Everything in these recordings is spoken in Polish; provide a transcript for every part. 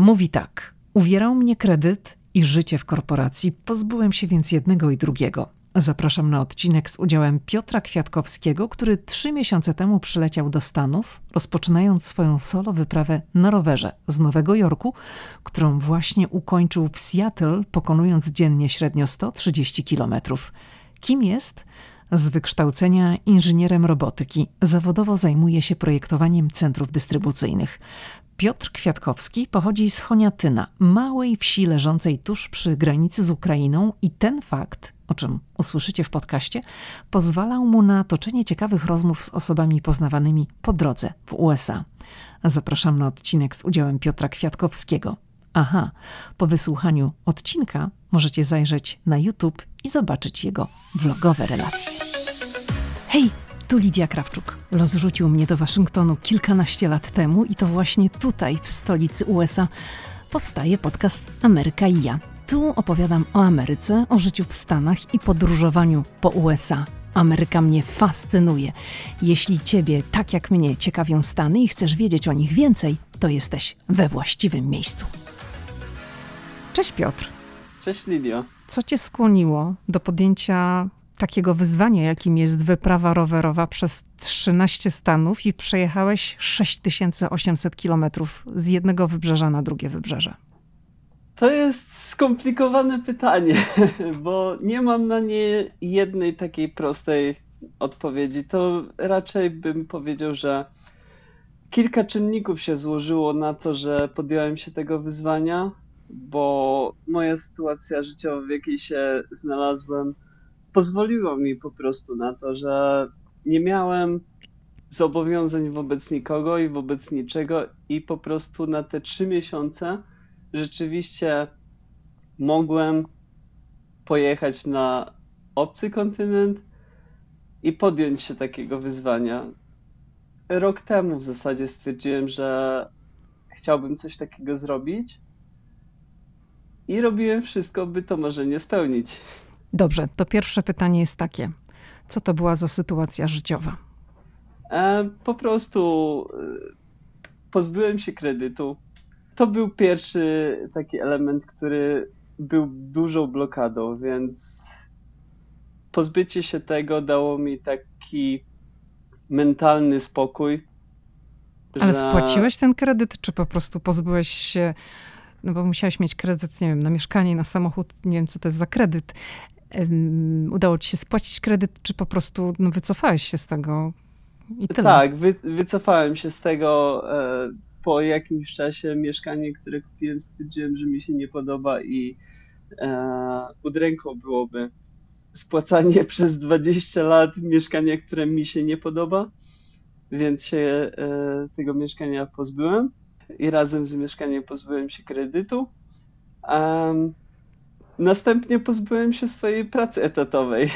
Mówi tak: Uwierał mnie kredyt i życie w korporacji, pozbyłem się więc jednego i drugiego. Zapraszam na odcinek z udziałem Piotra Kwiatkowskiego, który trzy miesiące temu przyleciał do Stanów, rozpoczynając swoją solo wyprawę na rowerze z Nowego Jorku, którą właśnie ukończył w Seattle, pokonując dziennie średnio 130 kilometrów. Kim jest? Z wykształcenia inżynierem robotyki. Zawodowo zajmuje się projektowaniem centrów dystrybucyjnych. Piotr Kwiatkowski pochodzi z Choniatyna, małej wsi leżącej tuż przy granicy z Ukrainą i ten fakt, o czym usłyszycie w podcaście, pozwalał mu na toczenie ciekawych rozmów z osobami poznawanymi po drodze w USA. Zapraszam na odcinek z udziałem Piotra Kwiatkowskiego. Aha, po wysłuchaniu odcinka możecie zajrzeć na YouTube i zobaczyć jego vlogowe relacje. Hej, tu Lidia Krawczuk. Los rzucił mnie do Waszyngtonu kilkanaście lat temu i to właśnie tutaj, w stolicy USA, powstaje podcast Ameryka i ja. Tu opowiadam o Ameryce, o życiu w Stanach i podróżowaniu po USA. Ameryka mnie fascynuje. Jeśli Ciebie, tak jak mnie, ciekawią Stany i chcesz wiedzieć o nich więcej, to jesteś we właściwym miejscu. Cześć Piotr. Cześć Lidio. Co Cię skłoniło do podjęcia takiego wyzwania, jakim jest wyprawa rowerowa przez 13 stanów i przejechałeś 6800 kilometrów z jednego wybrzeża na drugie wybrzeże? To jest skomplikowane pytanie, bo nie mam na nie jednej takiej prostej odpowiedzi. To raczej bym powiedział, że kilka czynników się złożyło na to, że podjąłem się tego wyzwania, bo moja sytuacja życiowa, w jakiej się znalazłem, pozwoliło mi po prostu na to, że nie miałem zobowiązań wobec nikogo i wobec niczego i po prostu na te trzy miesiące rzeczywiście mogłem pojechać na obcy kontynent i podjąć się takiego wyzwania. Rok temu w zasadzie stwierdziłem, że chciałbym coś takiego zrobić i robiłem wszystko, by to marzenie spełnić. Dobrze, to pierwsze pytanie jest takie. Co to była za sytuacja życiowa? E, po prostu e, pozbyłem się kredytu. To był pierwszy taki element, który był dużą blokadą, więc pozbycie się tego dało mi taki mentalny spokój. Ale że... spłaciłeś ten kredyt, czy po prostu pozbyłeś się, no bo musiałeś mieć kredyt, nie wiem, na mieszkanie, na samochód, nie wiem, co to jest za kredyt, udało ci się spłacić kredyt, czy po prostu no, wycofałeś się z tego i tyle? Tak, wy, wycofałem się z tego. E, po jakimś czasie mieszkanie, które kupiłem, stwierdziłem, że mi się nie podoba i e, udręką byłoby spłacanie przez 20 lat mieszkania, które mi się nie podoba, więc się e, tego mieszkania pozbyłem i razem z mieszkaniem pozbyłem się kredytu. Następnie pozbyłem się swojej pracy etatowej.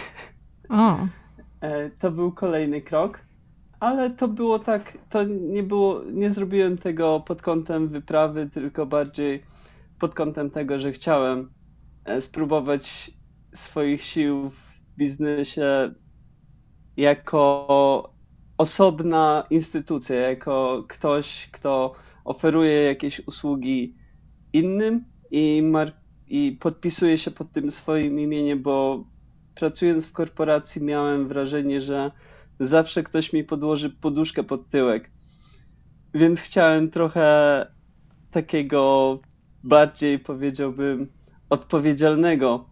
O. E, to był kolejny krok, ale to było tak, to nie było, nie zrobiłem tego pod kątem wyprawy, tylko bardziej pod kątem tego, że chciałem e, spróbować swoich sił w biznesie jako osobna instytucja, jako ktoś, kto oferuje jakieś usługi innym i mar- i podpisuję się pod tym swoim imieniem, bo pracując w korporacji miałem wrażenie, że zawsze ktoś mi podłoży poduszkę pod tyłek. Więc chciałem trochę takiego bardziej powiedziałbym odpowiedzialnego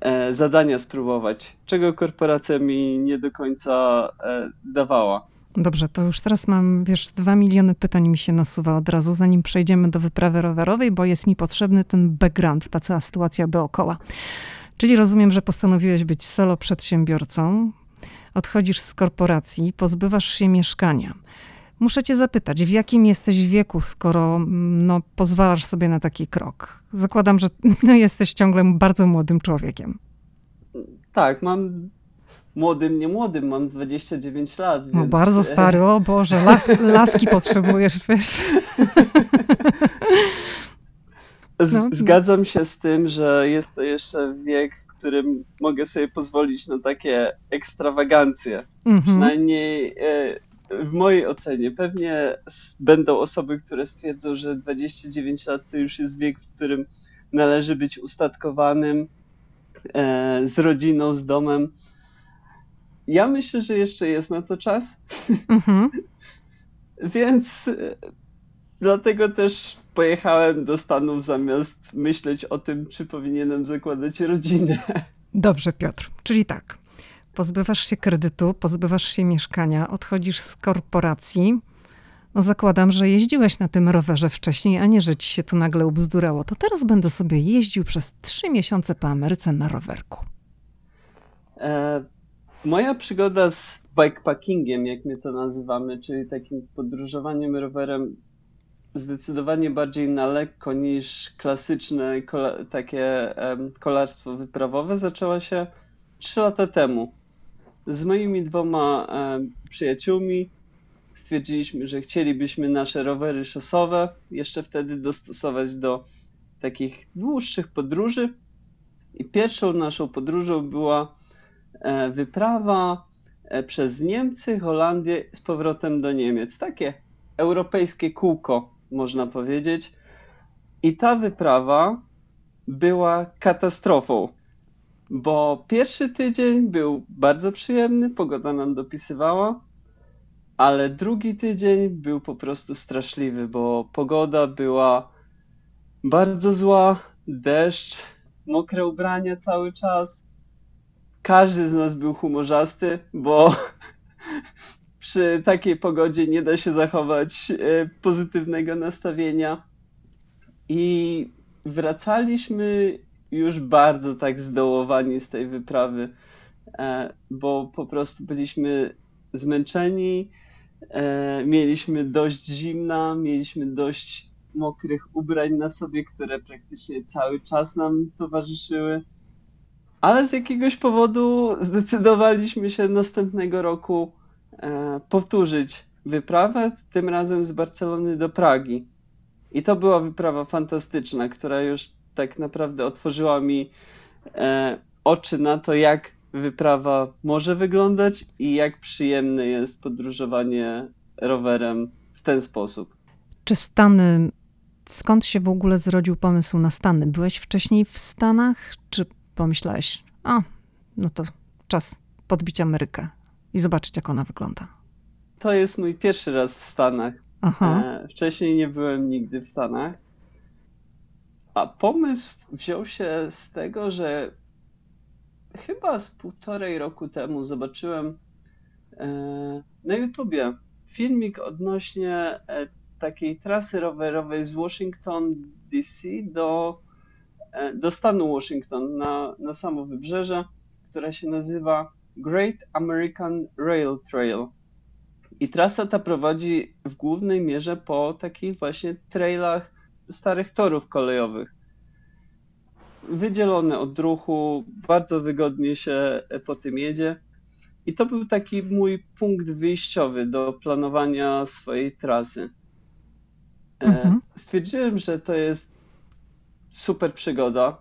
e, zadania spróbować, czego korporacja mi nie do końca e, dawała. Dobrze, to już teraz mam, wiesz, dwa miliony pytań mi się nasuwa od razu, zanim przejdziemy do wyprawy rowerowej, bo jest mi potrzebny ten background, ta cała sytuacja dookoła. Czyli rozumiem, że postanowiłeś być solo przedsiębiorcą, odchodzisz z korporacji, pozbywasz się mieszkania. Muszę cię zapytać, w jakim jesteś wieku, skoro mm, no, pozwalasz sobie na taki krok? Zakładam, że no, jesteś ciągle bardzo młodym człowiekiem. Tak, mam młodym, nie młodym, mam 29 lat. No bardzo stary, o Boże, las, laski potrzebujesz, wiesz. No. Zgadzam się z tym, że jest to jeszcze wiek, w którym mogę sobie pozwolić na takie ekstrawagancje. Mhm. Przynajmniej e, w mojej ocenie. Pewnie będą osoby, które stwierdzą, że 29 lat to już jest wiek, w którym należy być ustatkowanym e, z rodziną, z domem. Ja myślę, że jeszcze jest na to czas. Mhm. Więc e, dlatego też pojechałem do Stanów zamiast myśleć o tym, czy powinienem zakładać rodzinę. Dobrze, Piotr. Czyli tak. Pozbywasz się kredytu, pozbywasz się mieszkania, odchodzisz z korporacji. No zakładam, że jeździłeś na tym rowerze wcześniej, a nie, że ci się to nagle ubzdurało. To teraz będę sobie jeździł przez trzy miesiące po Ameryce na rowerku. E, moja przygoda z bikepackingiem, jak my to nazywamy, czyli takim podróżowaniem rowerem zdecydowanie bardziej na lekko niż klasyczne takie kolarstwo wyprawowe, zaczęła się trzy lata temu. Z moimi dwoma przyjaciółmi stwierdziliśmy, że chcielibyśmy nasze rowery szosowe jeszcze wtedy dostosować do takich dłuższych podróży. I pierwszą naszą podróżą była wyprawa e, przez Niemcy, Holandię z powrotem do Niemiec. Takie europejskie kółko, można powiedzieć. I ta wyprawa była katastrofą, bo pierwszy tydzień był bardzo przyjemny, pogoda nam dopisywała, ale drugi tydzień był po prostu straszliwy, bo pogoda była bardzo zła, deszcz, mokre ubrania cały czas. Każdy z nas był humorzasty, bo przy takiej pogodzie nie da się zachować e, pozytywnego nastawienia. I wracaliśmy już bardzo tak zdołowani z tej wyprawy, e, bo po prostu byliśmy zmęczeni, e, mieliśmy dość zimna, mieliśmy dość mokrych ubrań na sobie, które praktycznie cały czas nam towarzyszyły. Ale z jakiegoś powodu zdecydowaliśmy się następnego roku E, powtórzyć wyprawę, tym razem z Barcelony do Pragi. I to była wyprawa fantastyczna, która już tak naprawdę otworzyła mi e, oczy na to, jak wyprawa może wyglądać i jak przyjemne jest podróżowanie rowerem w ten sposób. Czy Stany, skąd się w ogóle zrodził pomysł na Stany? Byłeś wcześniej w Stanach, czy pomyślałeś, a, no to czas podbić Amerykę? i zobaczyć, jak ona wygląda. To jest mój pierwszy raz w Stanach. Aha. E, wcześniej nie byłem nigdy w Stanach. A pomysł wziął się z tego, że chyba z półtorej roku temu zobaczyłem e, na YouTubie filmik odnośnie e, takiej trasy rowerowej z Washington DC do, do stanu Washington na, na samo wybrzeże, która się nazywa Great American Rail Trail. I trasa ta prowadzi w głównej mierze po takich właśnie trailach starych torów kolejowych. Wydzielone od ruchu, bardzo wygodnie się po tym jedzie. I to był taki mój punkt wyjściowy do planowania swojej trasy. E, mhm. Stwierdziłem, że to jest super przygoda,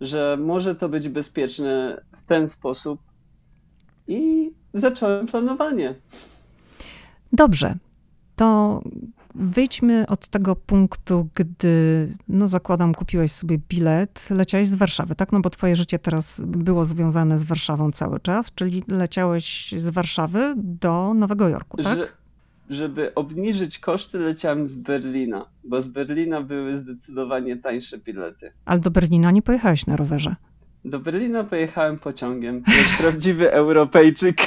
że może to być bezpieczne w ten sposób, i zacząłem planowanie. Dobrze. To wyjdźmy od tego punktu, gdy, no zakładam, kupiłeś sobie bilet, leciałeś z Warszawy, tak? No bo twoje życie teraz było związane z Warszawą cały czas, czyli leciałeś z Warszawy do Nowego Jorku, tak? Że, żeby obniżyć koszty, leciałem z Berlina, bo z Berlina były zdecydowanie tańsze bilety. Ale do Berlina nie pojechałeś na rowerze. Do Berlina pojechałem pociągiem. Jest prawdziwy Europejczyk.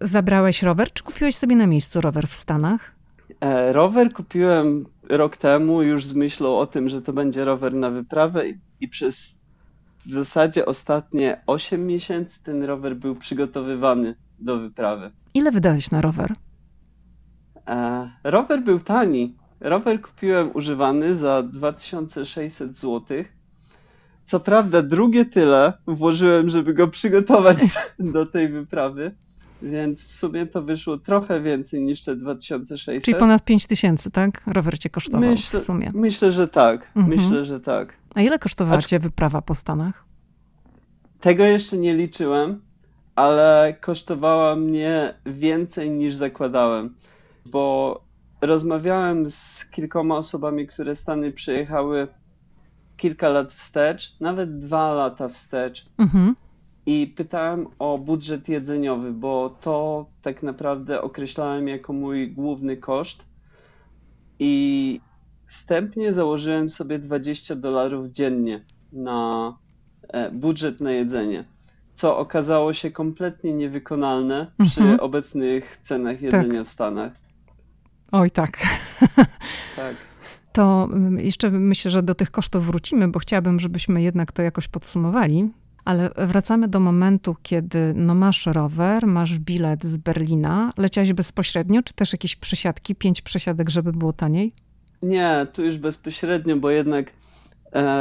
Zabrałeś rower, czy kupiłeś sobie na miejscu rower w Stanach? E, rower kupiłem rok temu, już z myślą o tym, że to będzie rower na wyprawę, i, i przez w zasadzie ostatnie 8 miesięcy ten rower był przygotowywany do wyprawy. Ile wydałeś na rower? E, rower był tani. Rower kupiłem używany za 2600 złotych co prawda drugie tyle włożyłem, żeby go przygotować do tej wyprawy, więc w sumie to wyszło trochę więcej niż te 2600. Czyli ponad 5000, tak? Rower cię kosztował myślę, w sumie. Myślę, że tak. Mhm. Myślę, że tak. A ile kosztowała Acz... cię wyprawa po Stanach? Tego jeszcze nie liczyłem, ale kosztowała mnie więcej niż zakładałem, bo rozmawiałem z kilkoma osobami, które Stany przyjechały kilka lat wstecz, nawet dwa lata wstecz. Mhm. I pytałem o budżet jedzeniowy, bo to tak naprawdę określałem jako mój główny koszt. I wstępnie założyłem sobie 20 dolarów dziennie na e, budżet na jedzenie, co okazało się kompletnie niewykonalne przy mhm. obecnych cenach jedzenia tak. w Stanach. Oj, tak. Tak. To mm, jeszcze myślę, że do tych kosztów wrócimy, bo chciałabym, żebyśmy jednak to jakoś podsumowali. Ale wracamy do momentu, kiedy no masz rower, masz bilet z Berlina. Leciałeś bezpośrednio, czy też jakieś przesiadki, pięć przesiadek, żeby było taniej? Nie, tu już bezpośrednio, bo jednak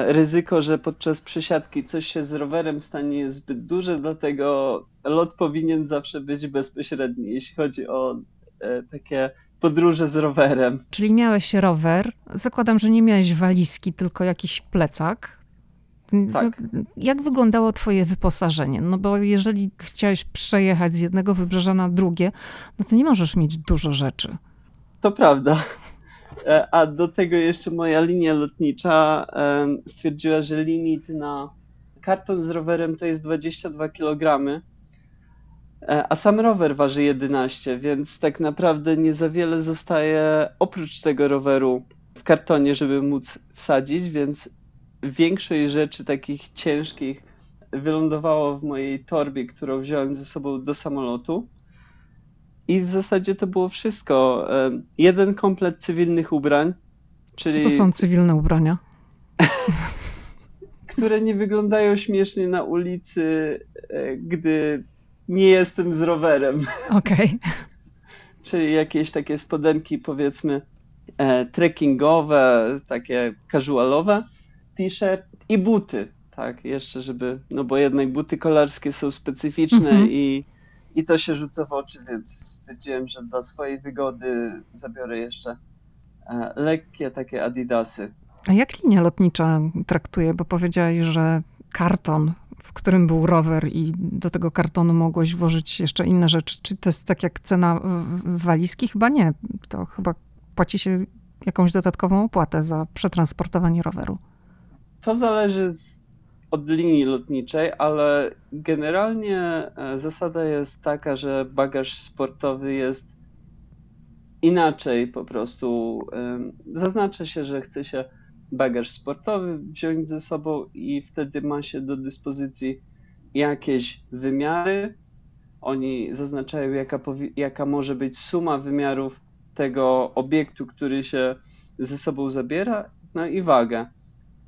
ryzyko, że podczas przesiadki coś się z rowerem stanie jest zbyt duże, dlatego lot powinien zawsze być bezpośredni, jeśli chodzi o e, takie podróże z rowerem. Czyli miałeś rower, zakładam, że nie miałeś walizki, tylko jakiś plecak. Tak. Jak wyglądało twoje wyposażenie? No bo jeżeli chciałeś przejechać z jednego wybrzeża na drugie, no to nie możesz mieć dużo rzeczy. To prawda. E, a do tego jeszcze moja linia lotnicza stwierdziła, że limit na karton z rowerem to jest 22 kg, e, a sam rower waży 11, więc tak naprawdę nie za wiele zostaje oprócz tego roweru w kartonie, żeby móc wsadzić, więc większość rzeczy takich ciężkich wylądowało w mojej torbie, którą wziąłem ze sobą do samolotu. I w zasadzie to było wszystko. Jeden komplet cywilnych ubrań. Czyli... Co to są cywilne ubrania? które nie wyglądają śmiesznie na ulicy, e, gdy nie jestem z rowerem. Okej. Okay. Czyli jakieś takie spodenki, powiedzmy, e, trekkingowe, takie casualowe, t-shirt i buty. Tak, jeszcze, żeby. No bo jednak buty kolarskie są specyficzne mm -hmm. i i to się rzuca w oczy, więc stwierdziłem, że dla swojej wygody zabiorę jeszcze e, lekkie takie adidasy. A jak linia lotnicza traktuje? Bo powiedziałeś, że karton, w którym był rower i do tego kartonu mogłeś włożyć jeszcze inne rzeczy. Czy to jest tak jak cena walizki? Chyba nie. To chyba płaci się jakąś dodatkową opłatę za przetransportowanie roweru. To zależy z od linii lotniczej, ale generalnie e, zasada jest taka, że bagaż sportowy jest inaczej po prostu. Zaznacza się, że chce się bagaż sportowy wziąć ze sobą i wtedy ma się do dyspozycji jakieś wymiary. Oni zaznaczają, jaka, jaka może być suma wymiarów tego obiektu, który się ze sobą zabiera, no i wagę.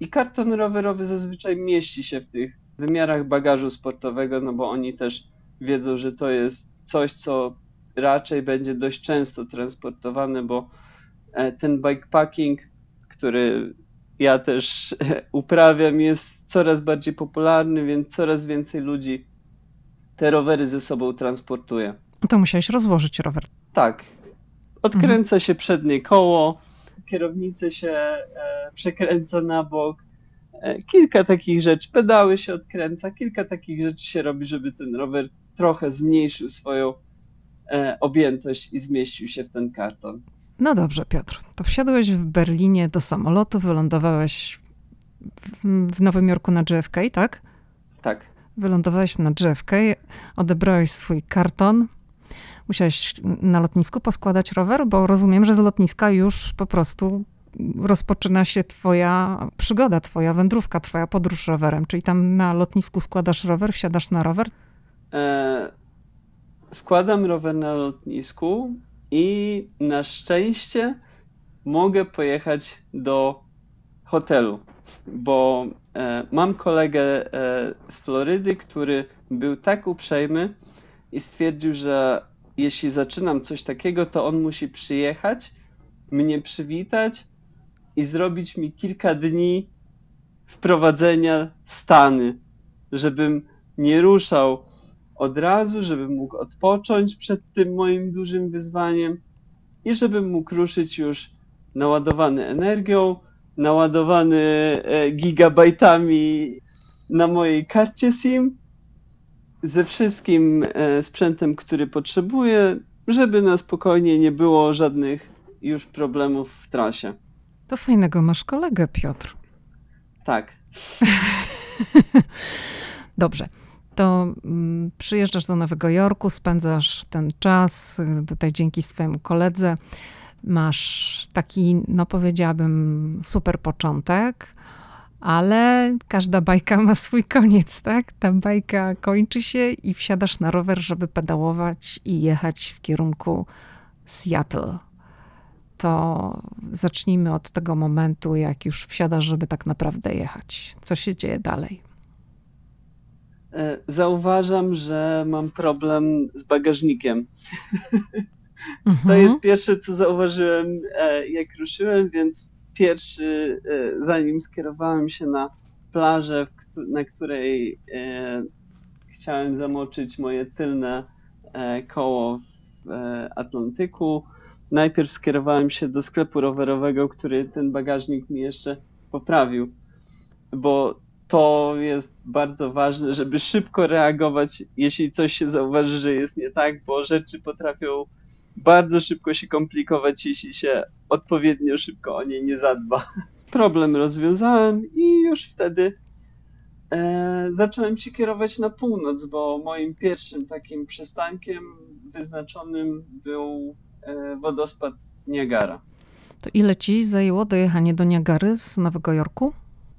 I karton rowerowy zazwyczaj mieści się w tych wymiarach bagażu sportowego, no bo oni też wiedzą, że to jest coś, co raczej będzie dość często transportowane, bo e, ten bikepacking, który ja też uprawiam, jest coraz bardziej popularny, więc coraz więcej ludzi te rowery ze sobą transportuje. To musiałeś rozłożyć rower. Tak. Odkręca mhm. się przednie koło, kierownicę się e, przekręca na bok. E, kilka takich rzeczy, pedały się odkręca, kilka takich rzeczy się robi, żeby ten rower trochę zmniejszył swoją e, objętość i zmieścił się w ten karton. No dobrze, Piotr. To wsiadłeś w Berlinie do samolotu, wylądowałeś w Nowym Jorku na JFK, tak? Tak. Wylądowałeś na JFK, odebrałeś swój karton, musiałeś na lotnisku poskładać rower, bo rozumiem, że z lotniska już po prostu rozpoczyna się twoja przygoda, twoja wędrówka, twoja podróż rowerem. Czyli tam na lotnisku składasz rower, wsiadasz na rower? E, składam rower na lotnisku i na szczęście mogę pojechać do hotelu, bo e, mam kolegę e, z Florydy, który był tak uprzejmy i stwierdził, że jeśli zaczynam coś takiego, to on musi przyjechać, mnie przywitać i zrobić mi kilka dni wprowadzenia w Stany, żebym nie ruszał od razu, żebym mógł odpocząć przed tym moim dużym wyzwaniem i żebym mógł ruszyć już naładowany energią, naładowany e, gigabajtami na mojej karcie SIM ze wszystkim e, sprzętem, który potrzebuję, żeby na spokojnie nie było żadnych już problemów w trasie. To fajnego masz kolegę, Piotr. Tak. Dobrze. To mm, przyjeżdżasz do Nowego Jorku, spędzasz ten czas y, tutaj dzięki swojemu koledze. Masz taki, no powiedziałabym, super początek, ale każda bajka ma swój koniec, tak? Ta bajka kończy się i wsiadasz na rower, żeby pedałować i jechać w kierunku Seattle to zacznijmy od tego momentu, jak już wsiadasz, żeby tak naprawdę jechać. Co się dzieje dalej? E, zauważam, że mam problem z bagażnikiem. Mhm. To jest pierwsze, co zauważyłem, e, jak ruszyłem, więc pierwszy, e, zanim skierowałem się na plażę, na której chciałem zamoczyć moje tylne koło w Atlantyku, najpierw skierowałem się do sklepu rowerowego, który ten bagażnik mi jeszcze poprawił, bo to jest bardzo ważne, żeby szybko reagować, jeśli coś się zauważy, że jest nie tak, bo rzeczy potrafią bardzo szybko się komplikować, jeśli się odpowiednio szybko o nie nie zadba. Problem rozwiązałem i już wtedy e, zacząłem się kierować na północ, bo moim pierwszym takim przystankiem wyznaczonym był E, wodospad Niagara. To ile ci zajęło dojechanie do Niagary z Nowego Jorku?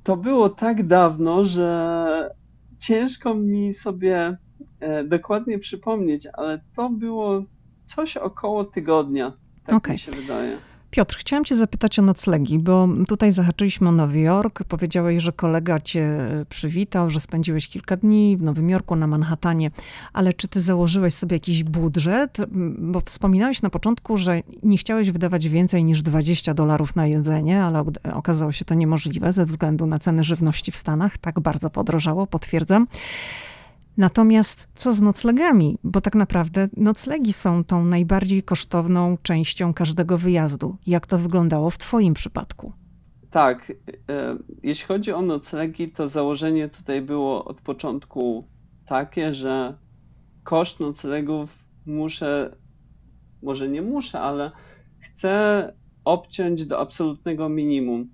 To było tak dawno, że ciężko mi sobie e, dokładnie przypomnieć, ale to było coś około tygodnia, tak okay. mi się wydaje. Piotr, chciałam cię zapytać o noclegi, bo tutaj zahaczyliśmy o Nowy Jork. Powiedziałeś, że kolega cię przywitał, że spędziłeś kilka dni w Nowym Jorku, na Manhattanie, ale czy ty założyłeś sobie jakiś budżet? Bo wspominałeś na początku, że nie chciałeś wydawać więcej niż 20 dolarów na jedzenie, ale okazało się to niemożliwe ze względu na ceny żywności w Stanach. Tak bardzo podrożało, potwierdzam. Natomiast co z noclegami? Bo tak naprawdę noclegi są tą najbardziej kosztowną częścią każdego wyjazdu. Jak to wyglądało w Twoim przypadku? Tak, e, jeśli chodzi o noclegi, to założenie tutaj było od początku takie, że koszt noclegów muszę, może nie muszę, ale chcę obciąć do absolutnego minimum.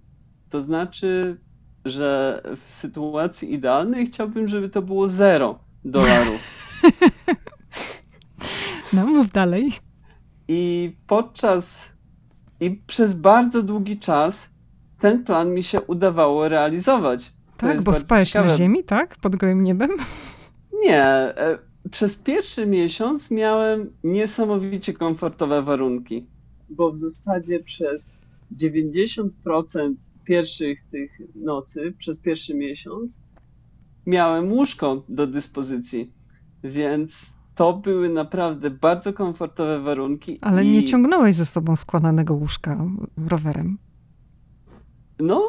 To znaczy, że w sytuacji idealnej chciałbym, żeby to było zero dolarów. No, mów dalej. I podczas i przez bardzo długi czas ten plan mi się udawało realizować. Tak, bo spałeś ciekawe. na ziemi, tak? Pod gołym niebem? Nie. E, przez pierwszy miesiąc miałem niesamowicie komfortowe warunki, bo w zasadzie przez 90% pierwszych tych nocy, przez pierwszy miesiąc, miałem łóżko do dyspozycji, więc to były naprawdę bardzo komfortowe warunki. Ale i... nie ciągnąłeś ze sobą składanego łóżka rowerem. No,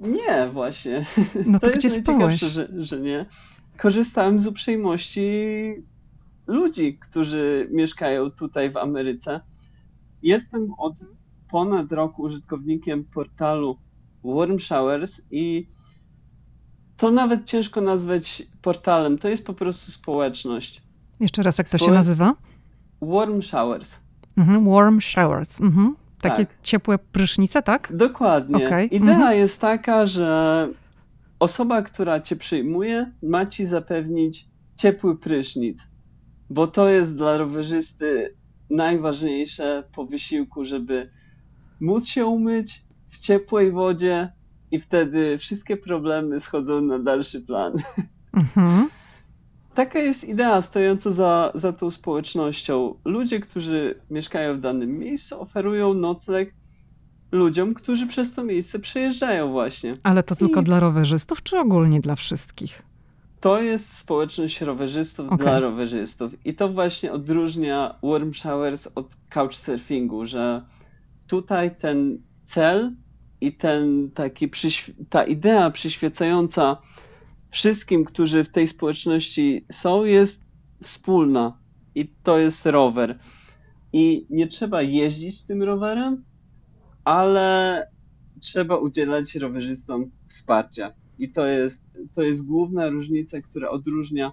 nie, właśnie. No to, to gdzie jest spałeś? Że, że nie. Korzystałem z uprzejmości ludzi, którzy mieszkają tutaj w Ameryce. Jestem od ponad roku użytkownikiem portalu Warm Showers i to nawet ciężko nazwać portalem. To jest po prostu społeczność. Jeszcze raz, jak to się nazywa? Warm showers. Mhm, warm showers. Mhm. Takie tak. ciepłe prysznice, tak? Dokładnie. Okay. Idea mhm. jest taka, że osoba, która cię przyjmuje, ma ci zapewnić ciepły prysznic, bo to jest dla rowerzysty najważniejsze po wysiłku, żeby móc się umyć w ciepłej wodzie, i wtedy wszystkie problemy schodzą na dalszy plan. Mhm. Taka jest idea stojąca za, za tą społecznością. Ludzie, którzy mieszkają w danym miejscu, oferują nocleg ludziom, którzy przez to miejsce przejeżdżają właśnie. Ale to tylko I... dla rowerzystów, czy ogólnie dla wszystkich? To jest społeczność rowerzystów okay. dla rowerzystów. I to właśnie odróżnia Warm Showers od couchsurfingu, że tutaj ten cel i ten taki ta idea przyświecająca wszystkim, którzy w tej społeczności są, jest wspólna i to jest rower. I nie trzeba jeździć tym rowerem, ale trzeba udzielać rowerzystom wsparcia. I to jest, to jest główna różnica, która odróżnia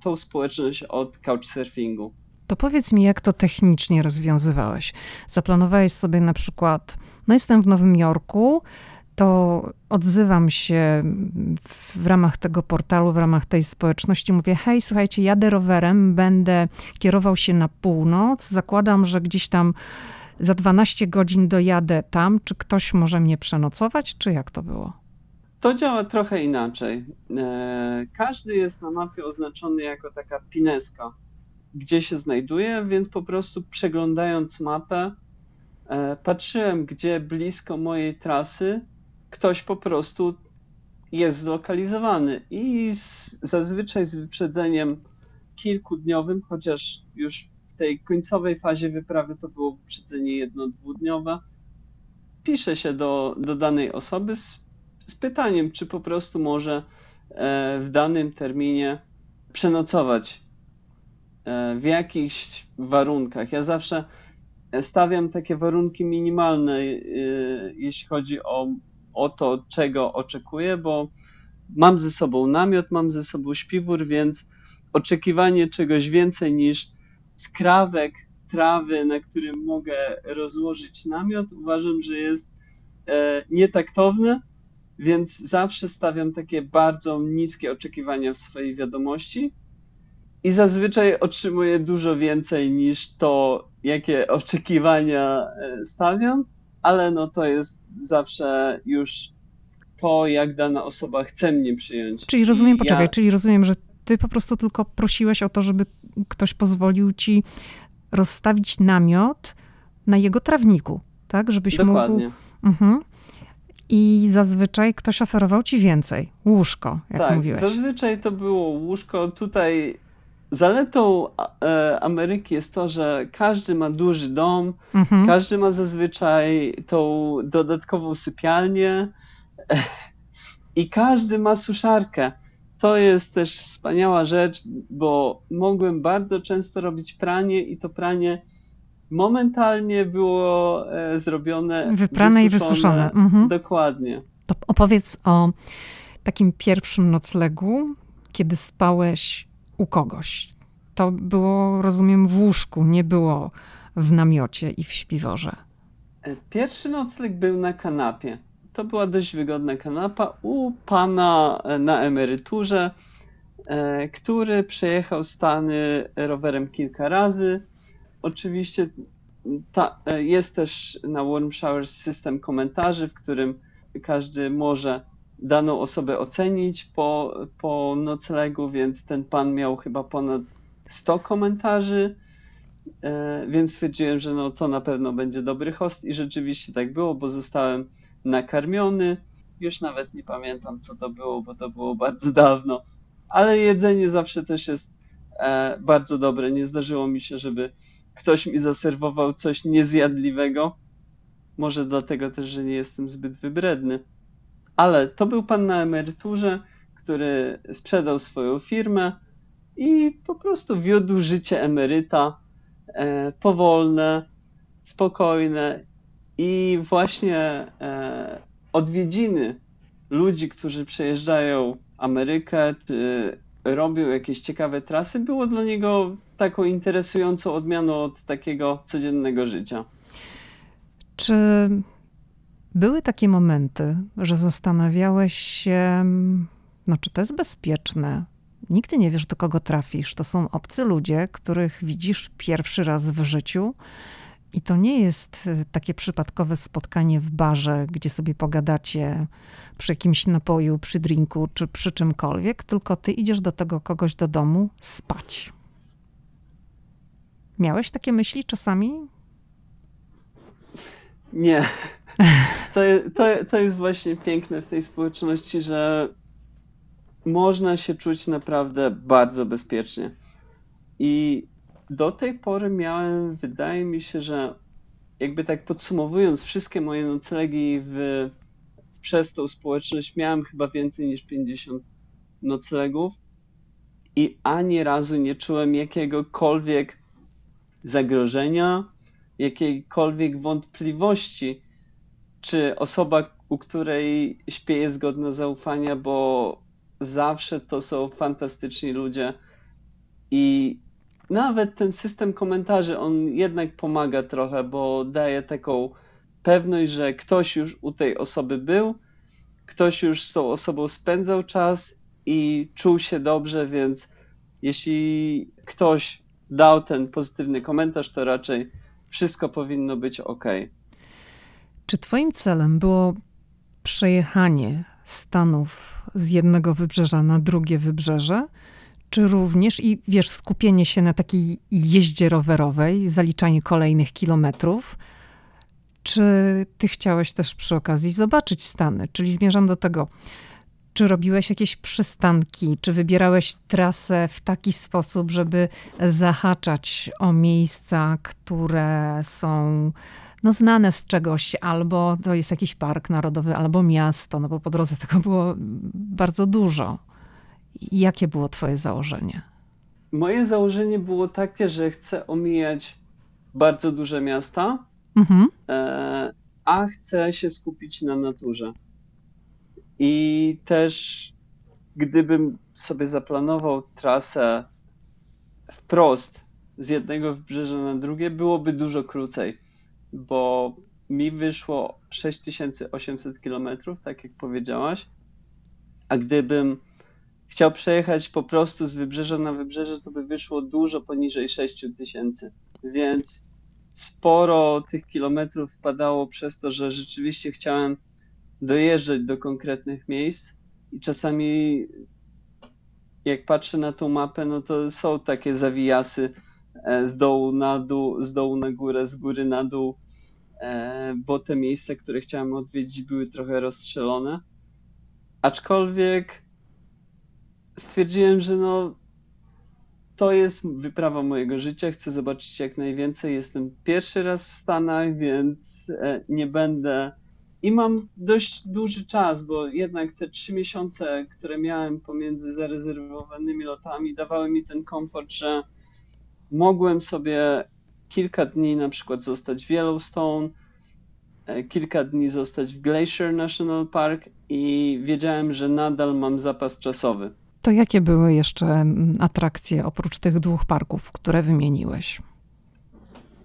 tą społeczność od couchsurfingu. To powiedz mi, jak to technicznie rozwiązywałeś? Zaplanowałeś sobie na przykład, no jestem w Nowym Jorku, to odzywam się w ramach tego portalu, w ramach tej społeczności. Mówię: Hej, słuchajcie, jadę rowerem, będę kierował się na północ. Zakładam, że gdzieś tam za 12 godzin dojadę tam. Czy ktoś może mnie przenocować, czy jak to było? To działa trochę inaczej. E, każdy jest na mapie oznaczony jako taka pineska, gdzie się znajduje, więc po prostu przeglądając mapę, e, patrzyłem, gdzie blisko mojej trasy ktoś po prostu jest zlokalizowany. I z, zazwyczaj z wyprzedzeniem kilkudniowym, chociaż już w tej końcowej fazie wyprawy to było wyprzedzenie jedno-dwudniowe, pisze się do, do danej osoby z, z pytaniem, czy po prostu może e, w danym terminie przenocować w jakichś warunkach. Ja zawsze stawiam takie warunki minimalne, e, jeśli chodzi o o to, czego oczekuję, bo mam ze sobą namiot, mam ze sobą śpiwór, więc oczekiwanie czegoś więcej niż skrawek trawy, na którym mogę rozłożyć namiot, uważam, że jest e, nietaktowne, więc zawsze stawiam takie bardzo niskie oczekiwania w swojej wiadomości i zazwyczaj otrzymuję dużo więcej niż to, jakie oczekiwania e, stawiam ale no to jest zawsze już to, jak dana osoba chce mnie przyjąć. Czyli rozumiem, poczekaj, ja... czyli rozumiem, że ty po prostu tylko prosiłeś o to, żeby ktoś pozwolił ci rozstawić namiot na jego trawniku, tak? Żebyś Dokładnie. mógł... Mhm. I zazwyczaj ktoś oferował ci więcej. Łóżko, jak tak, mówiłeś. zazwyczaj to było łóżko. Tutaj Zaletą e, Ameryki jest to, że każdy ma duży dom, mhm. każdy ma zazwyczaj tą dodatkową sypialnię i każdy ma suszarkę. To jest też wspaniała rzecz, bo mogłem bardzo często robić pranie i to pranie momentalnie było e, zrobione. Wyprane wysuszone. i wysuszone. Mhm. Dokładnie. To opowiedz o takim pierwszym noclegu, kiedy spałeś kogoś. To było, rozumiem, w łóżku, nie było w namiocie i w śpiworze. Pierwszy nocleg był na kanapie. To była dość wygodna kanapa u pana na emeryturze, e, który przejechał Stany rowerem kilka razy. Oczywiście ta, e, jest też na Warm Showers system komentarzy, w którym każdy może daną osobę ocenić po, po noclegu, więc ten pan miał chyba ponad 100 komentarzy, e, więc stwierdziłem, że no to na pewno będzie dobry host i rzeczywiście tak było, bo zostałem nakarmiony. Już nawet nie pamiętam, co to było, bo to było bardzo dawno, ale jedzenie zawsze też jest e, bardzo dobre. Nie zdarzyło mi się, żeby ktoś mi zaserwował coś niezjadliwego. Może dlatego też, że nie jestem zbyt wybredny. Ale to był pan na emeryturze, który sprzedał swoją firmę i po prostu wiódł życie emeryta e, powolne, spokojne i właśnie e, odwiedziny ludzi, którzy przejeżdżają Amerykę, czy robią jakieś ciekawe trasy, było dla niego taką interesującą odmianą od takiego codziennego życia. Czy były takie momenty, że zastanawiałeś się, no czy to jest bezpieczne? Nigdy nie wiesz, do kogo trafisz. To są obcy ludzie, których widzisz pierwszy raz w życiu. I to nie jest y, takie przypadkowe spotkanie w barze, gdzie sobie pogadacie przy jakimś napoju, przy drinku czy przy czymkolwiek, tylko ty idziesz do tego kogoś do domu spać. Miałeś takie myśli czasami? Nie. To, to, to jest właśnie piękne w tej społeczności, że można się czuć naprawdę bardzo bezpiecznie. I do tej pory miałem, wydaje mi się, że jakby tak podsumowując wszystkie moje noclegi w, przez tą społeczność, miałem chyba więcej niż 50 noclegów i ani razu nie czułem jakiegokolwiek zagrożenia, jakiejkolwiek wątpliwości, czy osoba, u której śpię, jest godna zaufania, bo zawsze to są fantastyczni ludzie I nawet ten system komentarzy, on jednak pomaga trochę, bo daje taką pewność, że ktoś już u tej osoby był, ktoś już z tą osobą spędzał czas i czuł się dobrze, więc jeśli ktoś dał ten pozytywny komentarz, to raczej wszystko powinno być ok. Czy Twoim celem było przejechanie Stanów z jednego wybrzeża na drugie wybrzeże? Czy również i wiesz, skupienie się na takiej jeździe rowerowej, zaliczanie kolejnych kilometrów? Czy ty chciałeś też przy okazji zobaczyć Stany? Czyli zmierzam do tego, czy robiłeś jakieś przystanki, czy wybierałeś trasę w taki sposób, żeby zahaczać o miejsca, które są no, znane z czegoś, albo to jest jakiś park narodowy, albo miasto, no bo po drodze tego było bardzo dużo. Jakie było Twoje założenie? Moje założenie było takie, że chcę omijać bardzo duże miasta, mhm. E, a chcę się skupić na naturze. I też, gdybym sobie zaplanował trasę wprost z jednego wybrzeża na drugie, byłoby dużo krócej, bo mi wyszło 6800 km, tak jak powiedziałaś, a gdybym chciał przejechać po prostu z wybrzeża na wybrzeże, to by wyszło dużo poniżej 6000. Więc sporo tych kilometrów wpadało przez to, że rzeczywiście chciałem dojeżdżać do konkretnych miejsc i czasami jak patrzę na tą mapę, no to są takie zawijasy z dołu na dół, z dołu na górę, z góry na dół, e, bo te miejsca, które chciałem odwiedzić, były trochę rozstrzelone. Aczkolwiek stwierdziłem, że no to jest wyprawa mojego życia, chcę zobaczyć jak najwięcej. Jestem pierwszy raz w Stanach, więc e, nie będę. I mam dość duży czas, bo jednak te trzy miesiące, które miałem pomiędzy zarezerwowanymi lotami, dawały mi ten komfort, że mogłem sobie kilka dni na przykład zostać w Yellowstone, e, kilka dni zostać w Glacier National Park i wiedziałem, że nadal mam zapas czasowy. To jakie były jeszcze atrakcje oprócz tych dwóch parków, które wymieniłeś?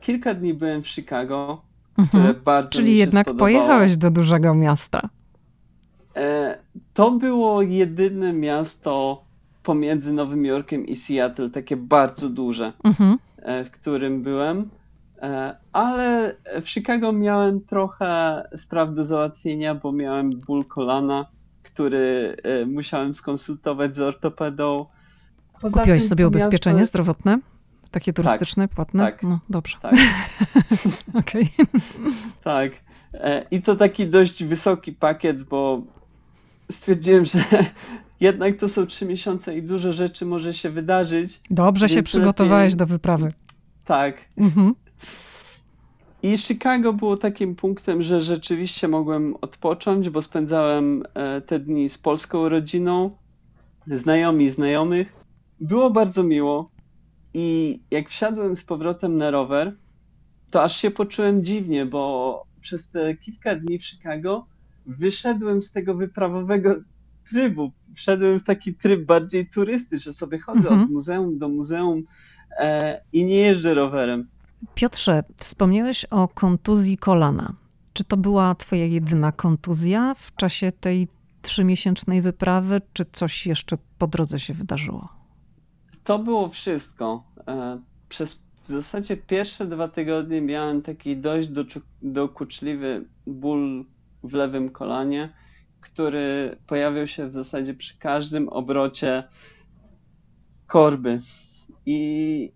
Kilka dni byłem w Chicago, mhm. które bardzo Czyli mi się jednak spodobało. pojechałeś do dużego miasta. E, to było jedyne miasto pomiędzy Nowym Jorkiem i Seattle, takie bardzo duże, mhm. E, w którym byłem. E, ale w Chicago miałem trochę spraw do załatwienia, bo miałem ból kolana który e, musiałem skonsultować z ortopedą. Poza Kupiłeś tym, sobie ubezpieczenie miasto... zdrowotne? Takie turystyczne, tak, płatne? Tak. No dobrze. Tak. Okej. tak. I to taki dość wysoki pakiet, bo stwierdziłem, że jednak to są trzy miesiące i dużo rzeczy może się wydarzyć. Dobrze się przygotowałeś lepiej... do wyprawy. Tak. Mhm. I Chicago było takim punktem, że rzeczywiście mogłem odpocząć, bo spędzałem e, te dni z polską rodziną, znajomi znajomych. Było bardzo miło i jak wsiadłem z powrotem na rower, to aż się poczułem dziwnie, bo przez te kilka dni w Chicago wyszedłem z tego wyprawowego trybu. Wszedłem w taki tryb bardziej turysty, że sobie chodzę mhm. od muzeum do muzeum e, i nie jeżdżę rowerem. Piotrze, wspomniałeś o kontuzji kolana. Czy to była twoja jedyna kontuzja w czasie tej trzymiesięcznej wyprawy, czy coś jeszcze po drodze się wydarzyło? To było wszystko. E, przez w zasadzie pierwsze dwa tygodnie miałem taki dość dokuczliwy ból w lewym kolanie, który pojawiał się w zasadzie przy każdym obrocie korby. I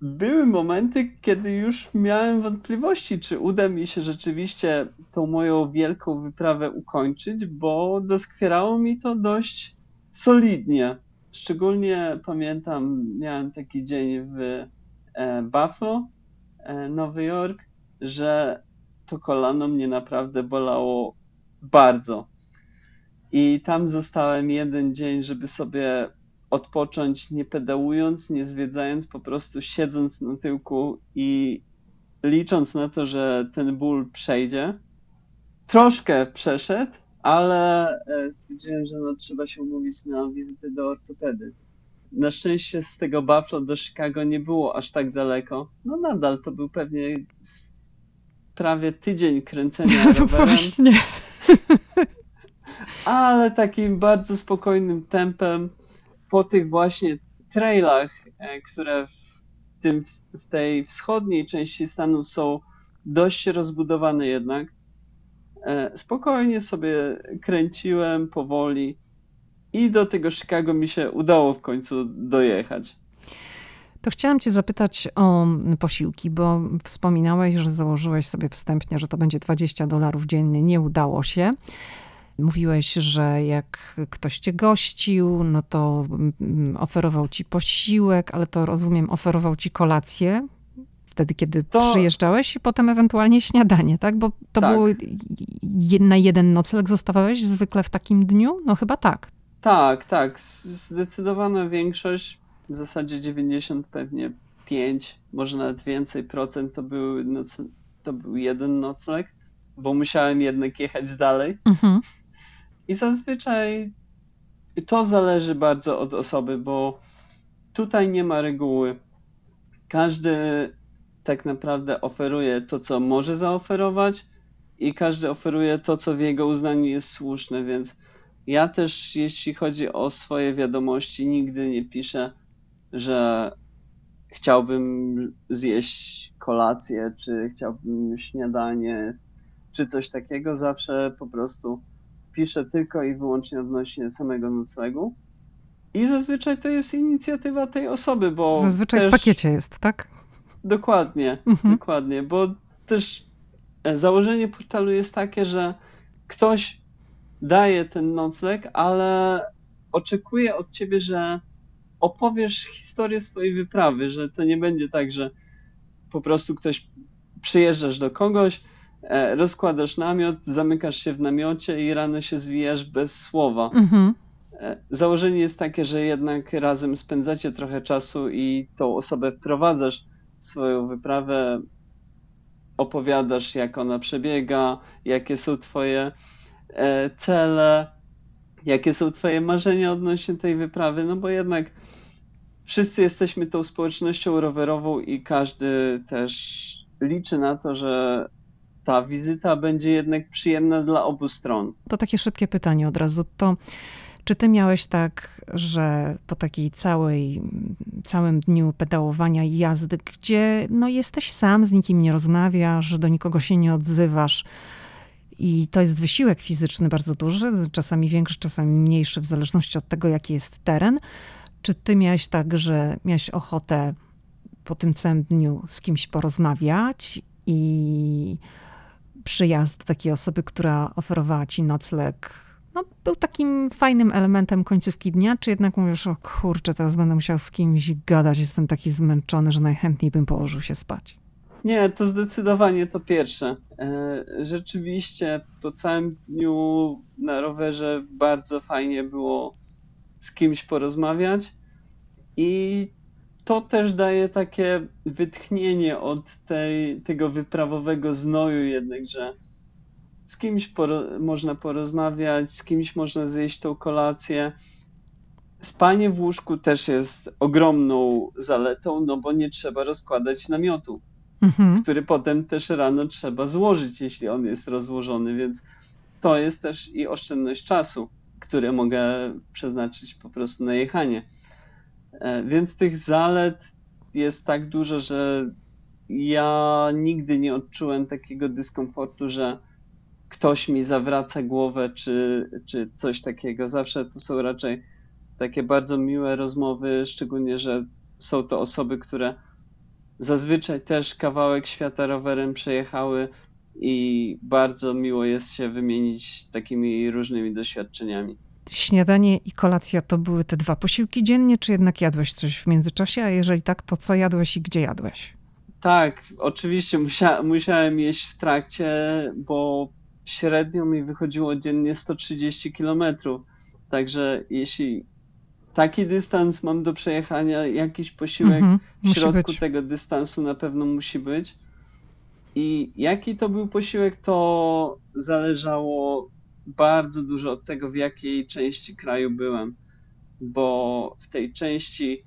były momenty, kiedy już miałem wątpliwości, czy uda mi się rzeczywiście tą moją wielką wyprawę ukończyć, bo doskwierało mi to dość solidnie. Szczególnie pamiętam, miałem taki dzień w e, Buffalo, e, Nowy Jork, że to kolano mnie naprawdę bolało bardzo. I tam zostałem jeden dzień, żeby sobie odpocząć nie pedałując, nie zwiedzając, po prostu siedząc na tyłku i licząc na to, że ten ból przejdzie. Troszkę przeszedł, ale e, stwierdziłem, że no, trzeba się umówić na wizytę do ortopedy. na szczęście z tego Buffalo do Chicago nie było aż tak daleko. No nadal to był pewnie prawie tydzień kręcenia no rowerem. Właśnie. Ale takim bardzo spokojnym tempem po tych właśnie trailach, e, które w, tym, w tej wschodniej części Stanów są dość rozbudowane jednak. E, spokojnie sobie kręciłem powoli i do tego Chicago mi się udało w końcu dojechać. To chciałam Cię zapytać o posiłki, bo wspominałeś, że założyłeś sobie wstępnie, że to będzie 20 dolarów dziennie. Nie udało się. Mówiłeś, że jak ktoś cię gościł, no to mm, oferował ci posiłek, ale to rozumiem, oferował ci kolację wtedy, kiedy to... przyjeżdżałeś i potem ewentualnie śniadanie, tak? Bo to tak. było na jeden nocleg zostawałeś zwykle w takim dniu? No chyba tak. Tak, tak. Zdecydowana większość, w zasadzie 90 pewnie 5, może nawet więcej procent to był, noc, to był jeden nocleg, bo musiałem jednak jechać dalej. Mhm. I zazwyczaj to zależy bardzo od osoby, bo tutaj nie ma reguły. Każdy tak naprawdę oferuje to, co może zaoferować, i każdy oferuje to, co w jego uznaniu jest słuszne, więc ja też, jeśli chodzi o swoje wiadomości, nigdy nie piszę, że chciałbym zjeść kolację, czy chciałbym śniadanie, czy coś takiego. Zawsze po prostu piszę tylko i wyłącznie odnośnie samego noclegu. I zazwyczaj to jest inicjatywa tej osoby, bo. Zazwyczaj też... w pakiecie jest, tak? Dokładnie, mhm. dokładnie, bo też e, założenie portalu jest takie, że ktoś daje ten nocleg, ale oczekuje od ciebie, że opowiesz historię swojej wyprawy, że to nie będzie tak, że po prostu ktoś przyjeżdżasz do kogoś, E, rozkładasz namiot, zamykasz się w namiocie i rano się zwijasz bez słowa. Mhm. E, założenie jest takie, że jednak razem spędzacie trochę czasu i tą osobę wprowadzasz w swoją wyprawę, opowiadasz, jak ona przebiega, jakie są Twoje e, cele, jakie są Twoje marzenia odnośnie tej wyprawy, no bo jednak wszyscy jesteśmy tą społecznością rowerową i każdy też liczy na to, że ta wizyta będzie jednak przyjemna dla obu stron. To takie szybkie pytanie od razu. To czy ty miałeś tak, że po takiej całej, całym dniu pedałowania i jazdy, gdzie no jesteś sam, z nikim nie rozmawiasz, do nikogo się nie odzywasz, i to jest wysiłek fizyczny bardzo duży, czasami większy, czasami mniejszy, w zależności od tego, jaki jest teren. Czy ty miałeś tak, że miałeś ochotę po tym całym dniu z kimś porozmawiać i przyjazd takiej osoby, która oferowała ci nocleg, no, był takim fajnym elementem końcówki dnia, czy jednak mówisz, o kurczę, teraz będę musiał z kimś gadać, jestem taki zmęczony, że najchętniej bym położył się spać? Nie, to zdecydowanie to pierwsze. E, rzeczywiście po całym dniu na rowerze bardzo fajnie było z kimś porozmawiać i to też daje takie wytchnienie od tej, tego wyprawowego znoju jednak, że z kimś poro można porozmawiać, z kimś można zjeść tą kolację. Spanie w łóżku też jest ogromną zaletą, no bo nie trzeba rozkładać namiotu, mhm. który potem też rano trzeba złożyć, jeśli on jest rozłożony, więc to jest też i oszczędność czasu, które mogę przeznaczyć po prostu na jechanie. E, więc tych zalet jest tak dużo, że ja nigdy nie odczułem takiego dyskomfortu, że ktoś mi zawraca głowę czy, czy coś takiego. Zawsze to są raczej takie bardzo miłe rozmowy, szczególnie, że są to osoby, które zazwyczaj też kawałek świata rowerem przejechały i bardzo miło jest się wymienić takimi różnymi doświadczeniami śniadanie i kolacja to były te dwa posiłki dziennie, czy jednak jadłeś coś w międzyczasie? A jeżeli tak, to co jadłeś i gdzie jadłeś? Tak, oczywiście musia, musiałem jeść w trakcie, bo średnio mi wychodziło dziennie 130 km. Także jeśli taki dystans mam do przejechania, jakiś posiłek mhm, w środku tego dystansu na pewno musi być. I jaki to był posiłek, to zależało bardzo dużo od tego, w jakiej części kraju byłem. bo w tej części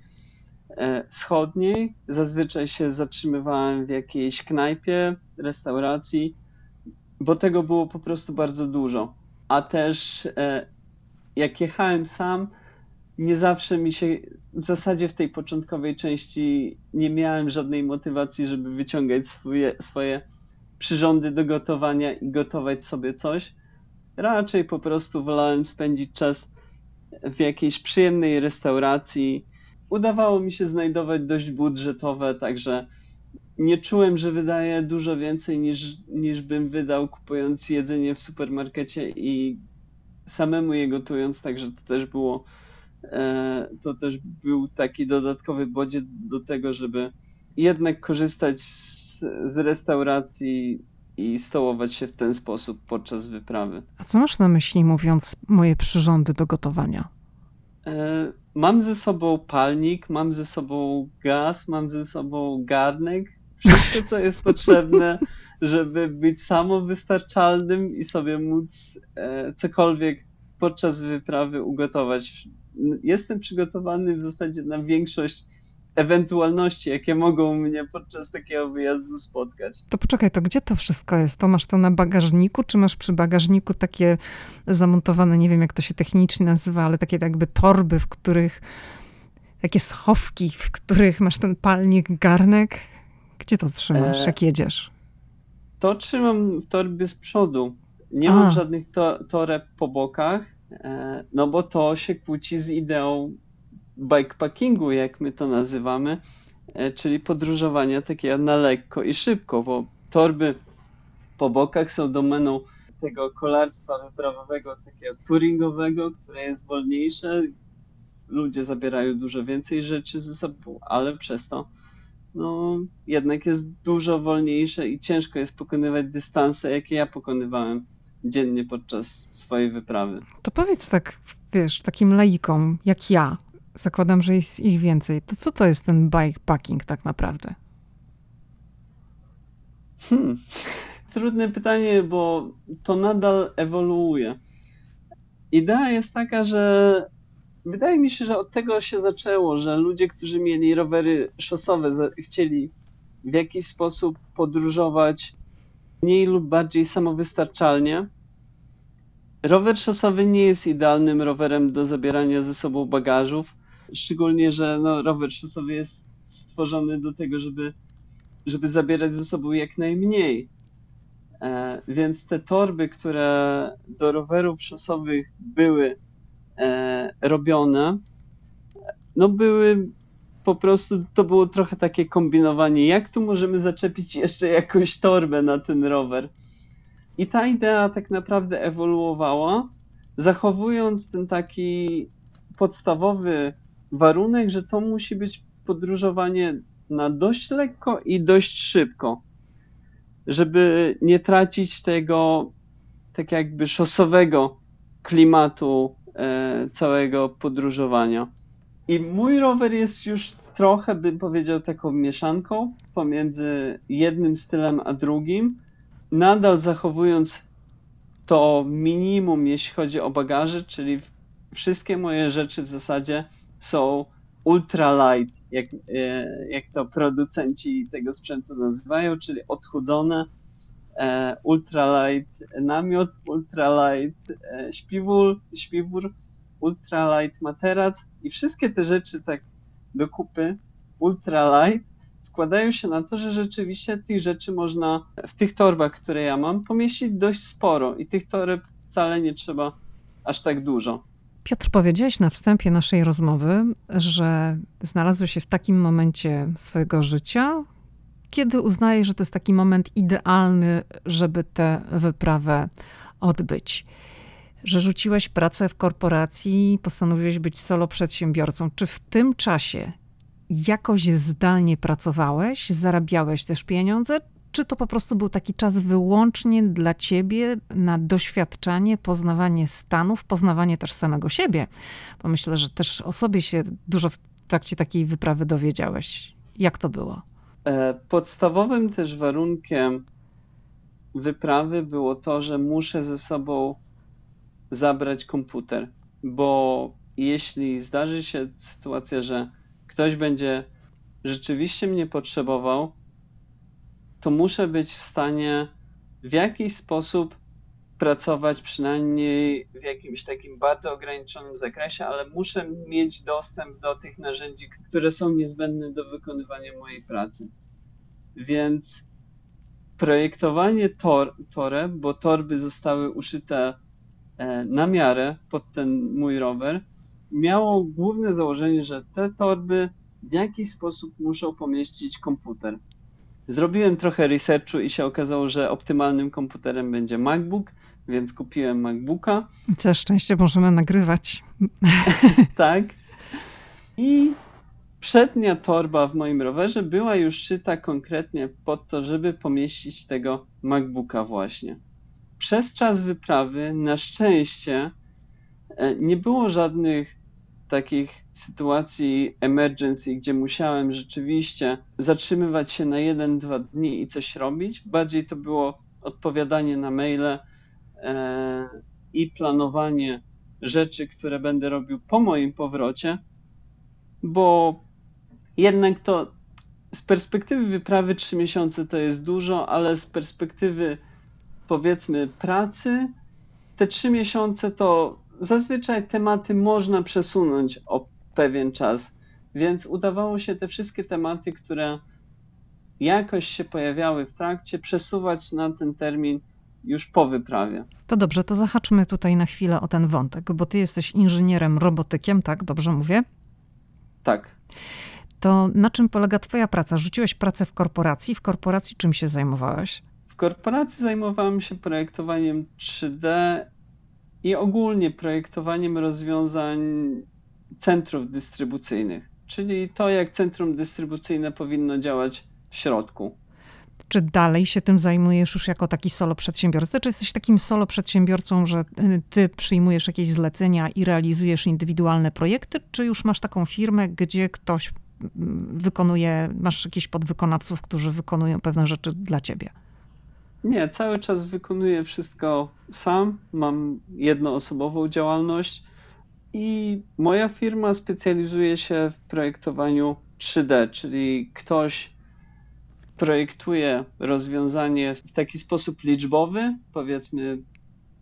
e, wschodniej zazwyczaj się zatrzymywałem w jakiejś knajpie, restauracji, bo tego było po prostu bardzo dużo. A też e, jak jechałem sam, nie zawsze mi się, w zasadzie w tej początkowej części nie miałem żadnej motywacji, żeby wyciągać swoje, swoje przyrządy do gotowania i gotować sobie coś. Raczej po prostu wolałem spędzić czas w jakiejś przyjemnej restauracji. Udawało mi się znajdować dość budżetowe, także nie czułem, że wydaję dużo więcej niż, niż bym wydał kupując jedzenie w supermarkecie i samemu je gotując, także to też było to też był taki dodatkowy bodziec do tego, żeby jednak korzystać z, z restauracji i stołować się w ten sposób podczas wyprawy. A co masz na myśli, mówiąc moje przyrządy do gotowania? E, mam ze sobą palnik, mam ze sobą gaz, mam ze sobą garnek. Wszystko, co jest potrzebne, żeby być samowystarczalnym i sobie móc e, cokolwiek podczas wyprawy ugotować. Jestem przygotowany w zasadzie na większość ewentualności, jakie mogą mnie podczas takiego wyjazdu spotkać. To poczekaj, to gdzie to wszystko jest? To masz to na bagażniku, czy masz przy bagażniku takie zamontowane, nie wiem jak to się technicznie nazywa, ale takie jakby torby, w których, takie schowki, w których masz ten palnik, garnek? Gdzie to trzymasz, e... jak jedziesz? To trzymam w torbie z przodu. Nie A. mam żadnych to, toreb po bokach, no bo to się kłóci z ideą bikepackingu, jak my to nazywamy, e, czyli podróżowania takiego na lekko i szybko, bo torby po bokach są domeną tego kolarstwa wyprawowego, takiego touringowego, które jest wolniejsze. Ludzie zabierają dużo więcej rzeczy ze sobą, ale przez to no, jednak jest dużo wolniejsze i ciężko jest pokonywać dystanse, jakie ja pokonywałem dziennie podczas swojej wyprawy. To powiedz tak, wiesz, takim laikom jak ja, zakładam, że jest ich więcej. To co to jest ten bikepacking tak naprawdę? Hmm. Trudne pytanie, bo to nadal ewoluuje. Idea jest taka, że wydaje mi się, że od tego się zaczęło, że ludzie, którzy mieli rowery szosowe, chcieli w jakiś sposób podróżować mniej lub bardziej samowystarczalnie. Rower szosowy nie jest idealnym rowerem do zabierania ze sobą bagażów, Szczególnie, że no, rower szosowy jest stworzony do tego, żeby, żeby zabierać ze sobą jak najmniej. E, więc te torby, które do rowerów szosowych były e, robione, no były po prostu, to było trochę takie kombinowanie, jak tu możemy zaczepić jeszcze jakąś torbę na ten rower. I ta idea tak naprawdę ewoluowała, zachowując ten taki podstawowy warunek, że to musi być podróżowanie na dość lekko i dość szybko, żeby nie tracić tego tak jakby szosowego klimatu e, całego podróżowania. I mój rower jest już trochę, bym powiedział, taką mieszanką pomiędzy jednym stylem a drugim, nadal zachowując to minimum, jeśli chodzi o bagaże, czyli wszystkie moje rzeczy w zasadzie są ultralight, jak, e, jak to producenci tego sprzętu nazywają, czyli odchudzone, e, ultralight namiot, ultralight e, śpiwór, śpiwór, ultralight materac i wszystkie te rzeczy tak do kupy ultralight składają się na to, że rzeczywiście tych rzeczy można w tych torbach, które ja mam, pomieścić dość sporo i tych toreb wcale nie trzeba aż tak dużo. Piotr, powiedziałeś na wstępie naszej rozmowy, że znalazłeś się w takim momencie swojego życia, kiedy uznajesz, że to jest taki moment idealny, żeby tę wyprawę odbyć. Że rzuciłeś pracę w korporacji, postanowiłeś być solo przedsiębiorcą. Czy w tym czasie jakoś zdalnie pracowałeś, zarabiałeś też pieniądze, czy to po prostu był taki czas wyłącznie dla ciebie na doświadczanie, poznawanie stanów, poznawanie też samego siebie? Bo myślę, że też o sobie się dużo w trakcie takiej wyprawy dowiedziałeś. Jak to było? E, podstawowym też warunkiem wyprawy było to, że muszę ze sobą zabrać komputer, bo jeśli zdarzy się sytuacja, że ktoś będzie rzeczywiście mnie potrzebował, to muszę być w stanie w jakiś sposób pracować przynajmniej w jakimś takim bardzo ograniczonym zakresie, ale muszę mieć dostęp do tych narzędzi, które są niezbędne do wykonywania mojej pracy. Więc projektowanie tor, toreb, bo torby zostały uszyte e, na miarę pod ten mój rower, miało główne założenie, że te torby w jakiś sposób muszą pomieścić komputer. Zrobiłem trochę researchu i się okazało, że optymalnym komputerem będzie MacBook, więc kupiłem MacBooka. Całe szczęście możemy nagrywać. tak. I przednia torba w moim rowerze była już szyta konkretnie pod to, żeby pomieścić tego MacBooka właśnie. Przez czas wyprawy na szczęście e, nie było żadnych takich sytuacji emergency, gdzie musiałem rzeczywiście zatrzymywać się na jeden, dwa dni i coś robić. Bardziej to było odpowiadanie na maile e, i planowanie rzeczy, które będę robił po moim powrocie, bo jednak to z perspektywy wyprawy trzy miesiące to jest dużo, ale z perspektywy powiedzmy pracy te trzy miesiące to zazwyczaj tematy można przesunąć o pewien czas, więc udawało się te wszystkie tematy, które jakoś się pojawiały w trakcie, przesuwać na ten termin już po wyprawie. To dobrze, to zahaczmy tutaj na chwilę o ten wątek, bo ty jesteś inżynierem robotykiem, tak? Dobrze mówię? Tak. To na czym polega Twoja praca? Rzuciłeś pracę w korporacji. W korporacji czym się zajmowałeś? W korporacji zajmowałem się projektowaniem 3D i ogólnie projektowaniem rozwiązań centrów dystrybucyjnych, czyli to, jak centrum dystrybucyjne powinno działać w środku. Czy dalej się tym zajmujesz już jako taki solo przedsiębiorca? Czy jesteś takim solo przedsiębiorcą, że y, ty przyjmujesz jakieś zlecenia i realizujesz indywidualne projekty, czy już masz taką firmę, gdzie ktoś mm, wykonuje, masz jakichś podwykonawców, którzy wykonują pewne rzeczy dla ciebie? Nie, cały czas wykonuję wszystko sam. Mam jednoosobową działalność i moja firma specjalizuje się w projektowaniu 3D, czyli ktoś projektuje rozwiązanie w taki sposób liczbowy, powiedzmy,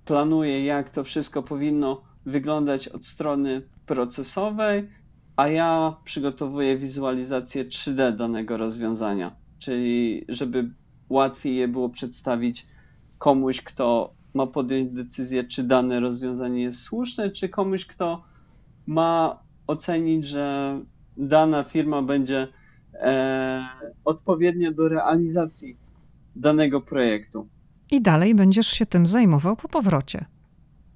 planuje, jak to wszystko powinno wyglądać od strony procesowej, a ja przygotowuję wizualizację 3D danego rozwiązania, czyli żeby łatwiej je było przedstawić komuś, kto ma podjąć decyzję, czy dane rozwiązanie jest słuszne, czy komuś, kto ma ocenić, że dana firma będzie e, odpowiednia do realizacji danego projektu. I dalej będziesz się tym zajmował po powrocie.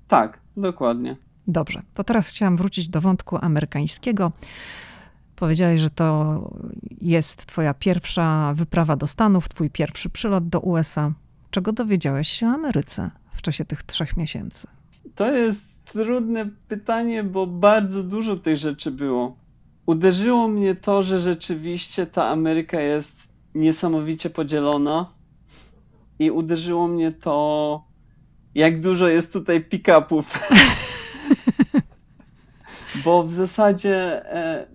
Tak, dokładnie. Dobrze, to teraz chciałam wrócić do wątku amerykańskiego. Powiedziałeś, że to jest Twoja pierwsza wyprawa do Stanów, Twój pierwszy przylot do USA. Czego dowiedziałeś się o Ameryce w czasie tych trzech miesięcy? To jest trudne pytanie, bo bardzo dużo tych rzeczy było. Uderzyło mnie to, że rzeczywiście ta Ameryka jest niesamowicie podzielona i uderzyło mnie to, jak dużo jest tutaj pick-upów. Bo w zasadzie e,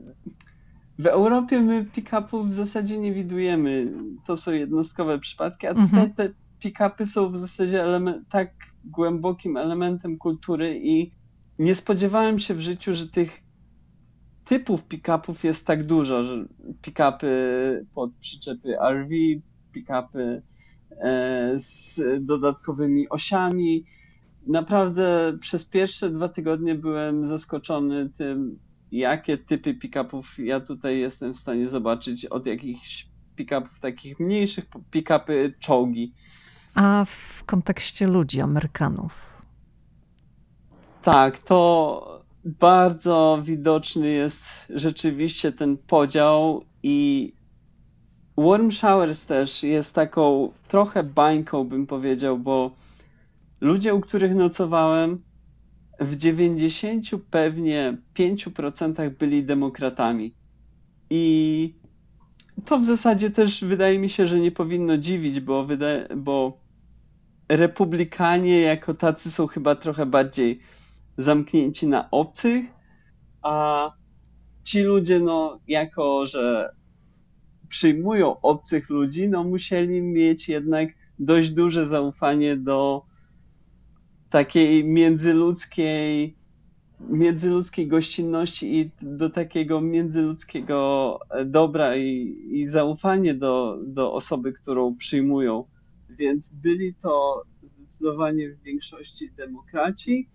w Europie my pick-upów w zasadzie nie widujemy. To są jednostkowe przypadki, a tutaj mhm. te pick-upy są w zasadzie tak głębokim elementem kultury i nie spodziewałem się w życiu, że tych typów pick-upów jest tak dużo, że pick-upy pod przyczepy RV, pick-upy e, z dodatkowymi osiami. Naprawdę przez pierwsze dwa tygodnie byłem zaskoczony tym, jakie typy pick-upów ja tutaj jestem w stanie zobaczyć od jakichś pick-upów takich mniejszych, pick-upy czołgi. A w kontekście ludzi, Amerykanów? Tak, to bardzo widoczny jest rzeczywiście ten podział i Warm Showers też jest taką trochę bańką, bym powiedział, bo ludzie, u których nocowałem, w 90 pewnie 5% byli demokratami. I to w zasadzie też wydaje mi się, że nie powinno dziwić, bo, wydaje, bo republikanie jako tacy są chyba trochę bardziej zamknięci na obcych, a ci ludzie, no, jako że przyjmują obcych ludzi, no, musieli mieć jednak dość duże zaufanie do takiej międzyludzkiej międzyludzkiej gościnności i do takiego międzyludzkiego dobra i, i zaufanie do, do osoby, którą przyjmują. Więc byli to zdecydowanie w większości demokraci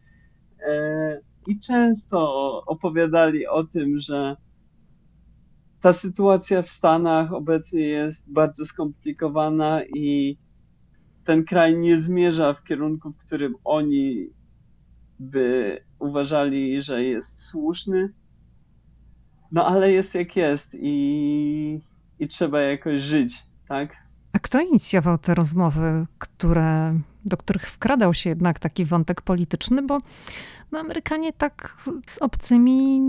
e, i często opowiadali o tym, że ta sytuacja w Stanach obecnie jest bardzo skomplikowana i ten kraj nie zmierza w kierunku, w którym oni by uważali, że jest słuszny. No ale jest jak jest i, i trzeba jakoś żyć, tak? A kto inicjował te rozmowy, które, do których wkradał się jednak taki wątek polityczny? Bo no, Amerykanie tak z obcymi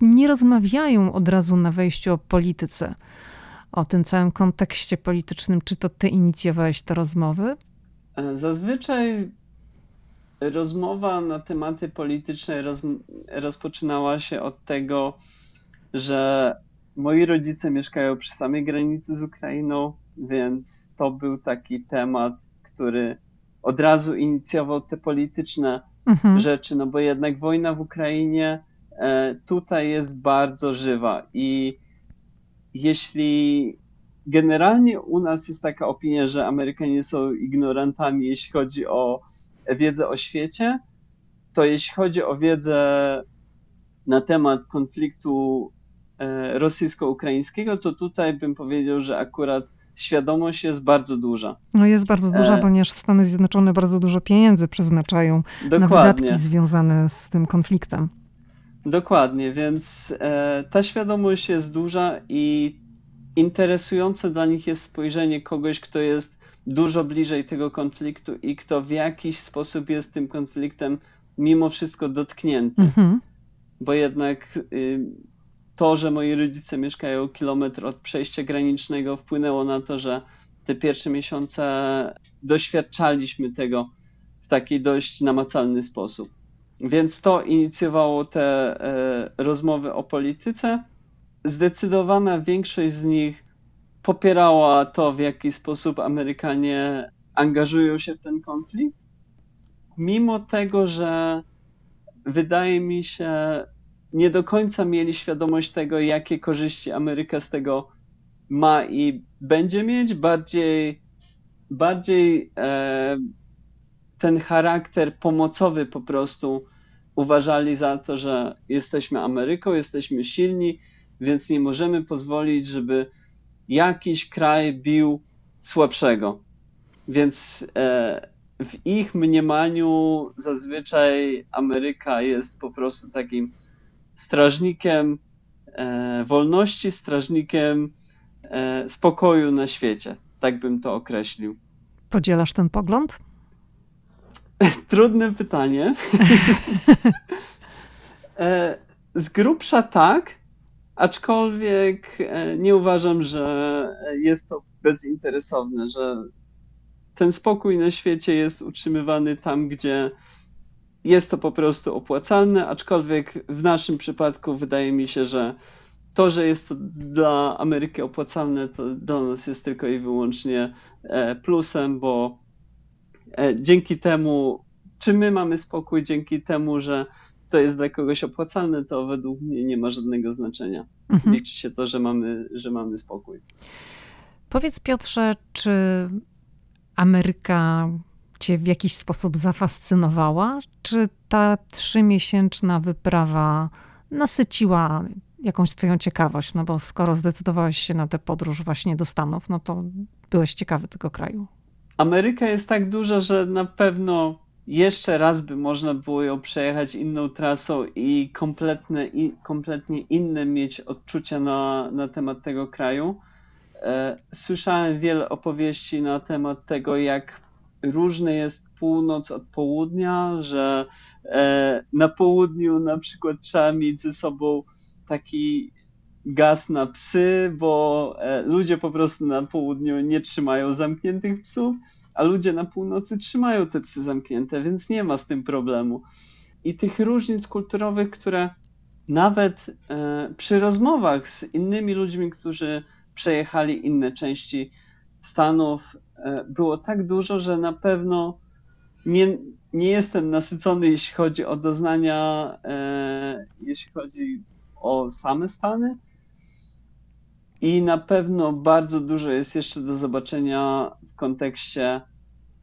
nie rozmawiają od razu na wejściu o polityce, o tym całym kontekście politycznym. Czy to ty inicjowałeś te rozmowy? Zazwyczaj rozmowa na tematy polityczne roz, rozpoczynała się od tego, że moi rodzice mieszkają przy samej granicy z Ukrainą, więc to był taki temat, który od razu inicjował te polityczne mhm. rzeczy, no bo jednak wojna w Ukrainie e, tutaj jest bardzo żywa i jeśli generalnie u nas jest taka opinia, że Amerykanie są ignorantami, jeśli chodzi o wiedzę o świecie, to jeśli chodzi o wiedzę na temat konfliktu e, rosyjsko-ukraińskiego, to tutaj bym powiedział, że akurat świadomość jest bardzo duża. No jest bardzo duża, e... ponieważ Stany Zjednoczone bardzo dużo pieniędzy przeznaczają Dokładnie. na wydatki związane z tym konfliktem. Dokładnie, więc e, ta świadomość jest duża i interesujące dla nich jest spojrzenie kogoś, kto jest dużo bliżej tego konfliktu i kto w jakiś sposób jest tym konfliktem mimo wszystko dotknięty. Mhm. Bo jednak y, to, że moi rodzice mieszkają kilometr od przejścia granicznego, wpłynęło na to, że te pierwsze miesiące doświadczaliśmy tego w taki dość namacalny sposób. Więc to inicjowało te e, rozmowy o polityce. Zdecydowana większość z nich popierała to, w jaki sposób Amerykanie angażują się w ten konflikt, mimo tego, że wydaje mi się, nie do końca mieli świadomość tego, jakie korzyści Ameryka z tego ma i będzie mieć, bardziej, bardziej e, ten charakter pomocowy po prostu uważali za to, że jesteśmy Ameryką, jesteśmy silni, więc nie możemy pozwolić, żeby jakiś kraj bił słabszego. Więc e, w ich mniemaniu zazwyczaj Ameryka jest po prostu takim strażnikiem e, wolności, strażnikiem e, spokoju na świecie. Tak bym to określił. Podzielasz ten pogląd? Trudne pytanie. E, z grubsza tak, Aczkolwiek e, nie uważam, że jest to bezinteresowne, że ten spokój na świecie jest utrzymywany tam, gdzie jest to po prostu opłacalne, aczkolwiek w naszym przypadku wydaje mi się, że to, że jest to dla Ameryki opłacalne, to dla nas jest tylko i wyłącznie e, plusem, bo dzięki temu, czy my mamy spokój, dzięki temu, że to jest dla kogoś opłacalne, to według mnie nie ma żadnego znaczenia. Mhm. Liczy się to, że mamy, że mamy spokój. Powiedz Piotrze, czy Ameryka cię w jakiś sposób zafascynowała? Czy ta trzymiesięczna wyprawa nasyciła jakąś twoją ciekawość? No bo skoro zdecydowałeś się na tę podróż właśnie do Stanów, no to byłeś ciekawy tego kraju. Ameryka jest tak duża, że na pewno jeszcze raz by można było ją przejechać inną trasą i kompletne, i kompletnie inne mieć odczucia na, na temat tego kraju. E, słyszałem wiele opowieści na temat tego, jak różny jest północ od południa, że e, na południu na przykład trzeba mieć ze sobą taki gaz na psy, bo e, ludzie po prostu na południu nie trzymają zamkniętych psów, a ludzie na północy trzymają te psy zamknięte, więc nie ma z tym problemu. I tych różnic kulturowych, które nawet e, przy rozmowach z innymi ludźmi, którzy przejechali inne części Stanów, e, było tak dużo, że na pewno nie, nie jestem nasycony, jeśli chodzi o doznania, jeśli chodzi o same Stany. I na pewno bardzo dużo jest jeszcze do zobaczenia w kontekście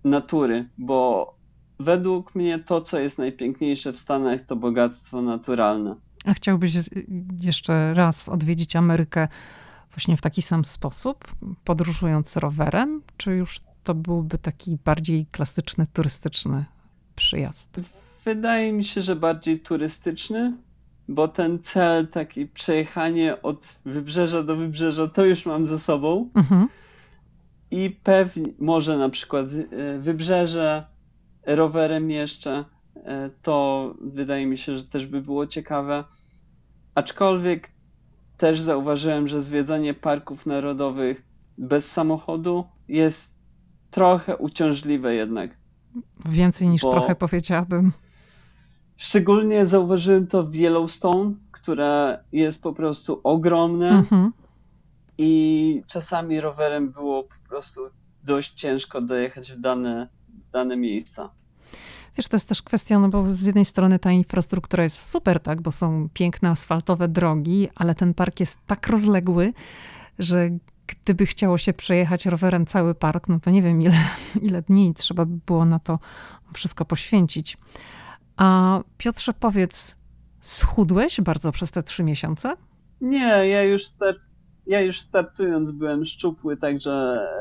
natury, bo według mnie to, co jest najpiękniejsze w Stanach, to bogactwo naturalne. A chciałbyś jeszcze raz odwiedzić Amerykę właśnie w taki sam sposób, podróżując rowerem, czy już to byłby taki bardziej klasyczny, turystyczny przyjazd? Wydaje mi się, że bardziej turystyczny, bo ten cel, taki przejechanie od wybrzeża do wybrzeża, to już mam ze sobą. Mhm. I pewnie, może na przykład e, wybrzeże rowerem jeszcze, e, to wydaje mi się, że też by było ciekawe. Aczkolwiek też zauważyłem, że zwiedzanie parków narodowych bez samochodu jest trochę uciążliwe jednak. Więcej niż trochę powiedziałabym. Szczególnie zauważyłem to w Yellowstone, które jest po prostu ogromne mhm. i czasami rowerem było po prostu dość ciężko dojechać w dane, w dane miejsca. Wiesz, to jest też kwestia, no bo z jednej strony ta infrastruktura jest super, tak, bo są piękne asfaltowe drogi, ale ten park jest tak rozległy, że gdyby chciało się przejechać rowerem cały park, no to nie wiem, ile, ile dni trzeba by było na to wszystko poświęcić. A Piotrze, powiedz, schudłeś bardzo przez te trzy miesiące? Nie, ja już, start, ja już startując byłem szczupły, także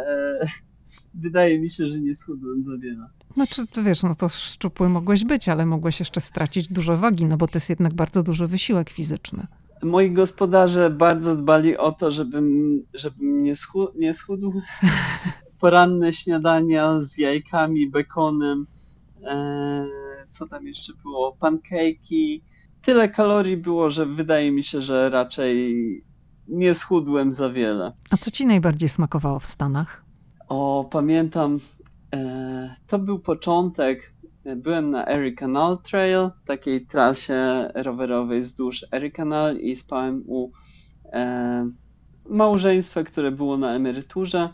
e, wydaje mi się, że nie schudłem za wiele. Znaczy, to wiesz, no to szczupły mogłeś być, ale mogłeś jeszcze stracić dużo wagi, no bo to jest jednak bardzo duży wysiłek fizyczny. Moi gospodarze bardzo dbali o to, żebym, żebym nie, schudł, nie schudł. Poranne śniadania z jajkami, bekonem, e, co tam jeszcze było, pancake'i. Tyle kalorii było, że wydaje mi się, że raczej nie schudłem za wiele. A co ci najbardziej smakowało w Stanach? O, pamiętam, e, to był początek. Byłem na Erie Canal Trail, takiej trasie rowerowej wzdłuż Erie Canal i spałem u e, małżeństwa, które było na emeryturze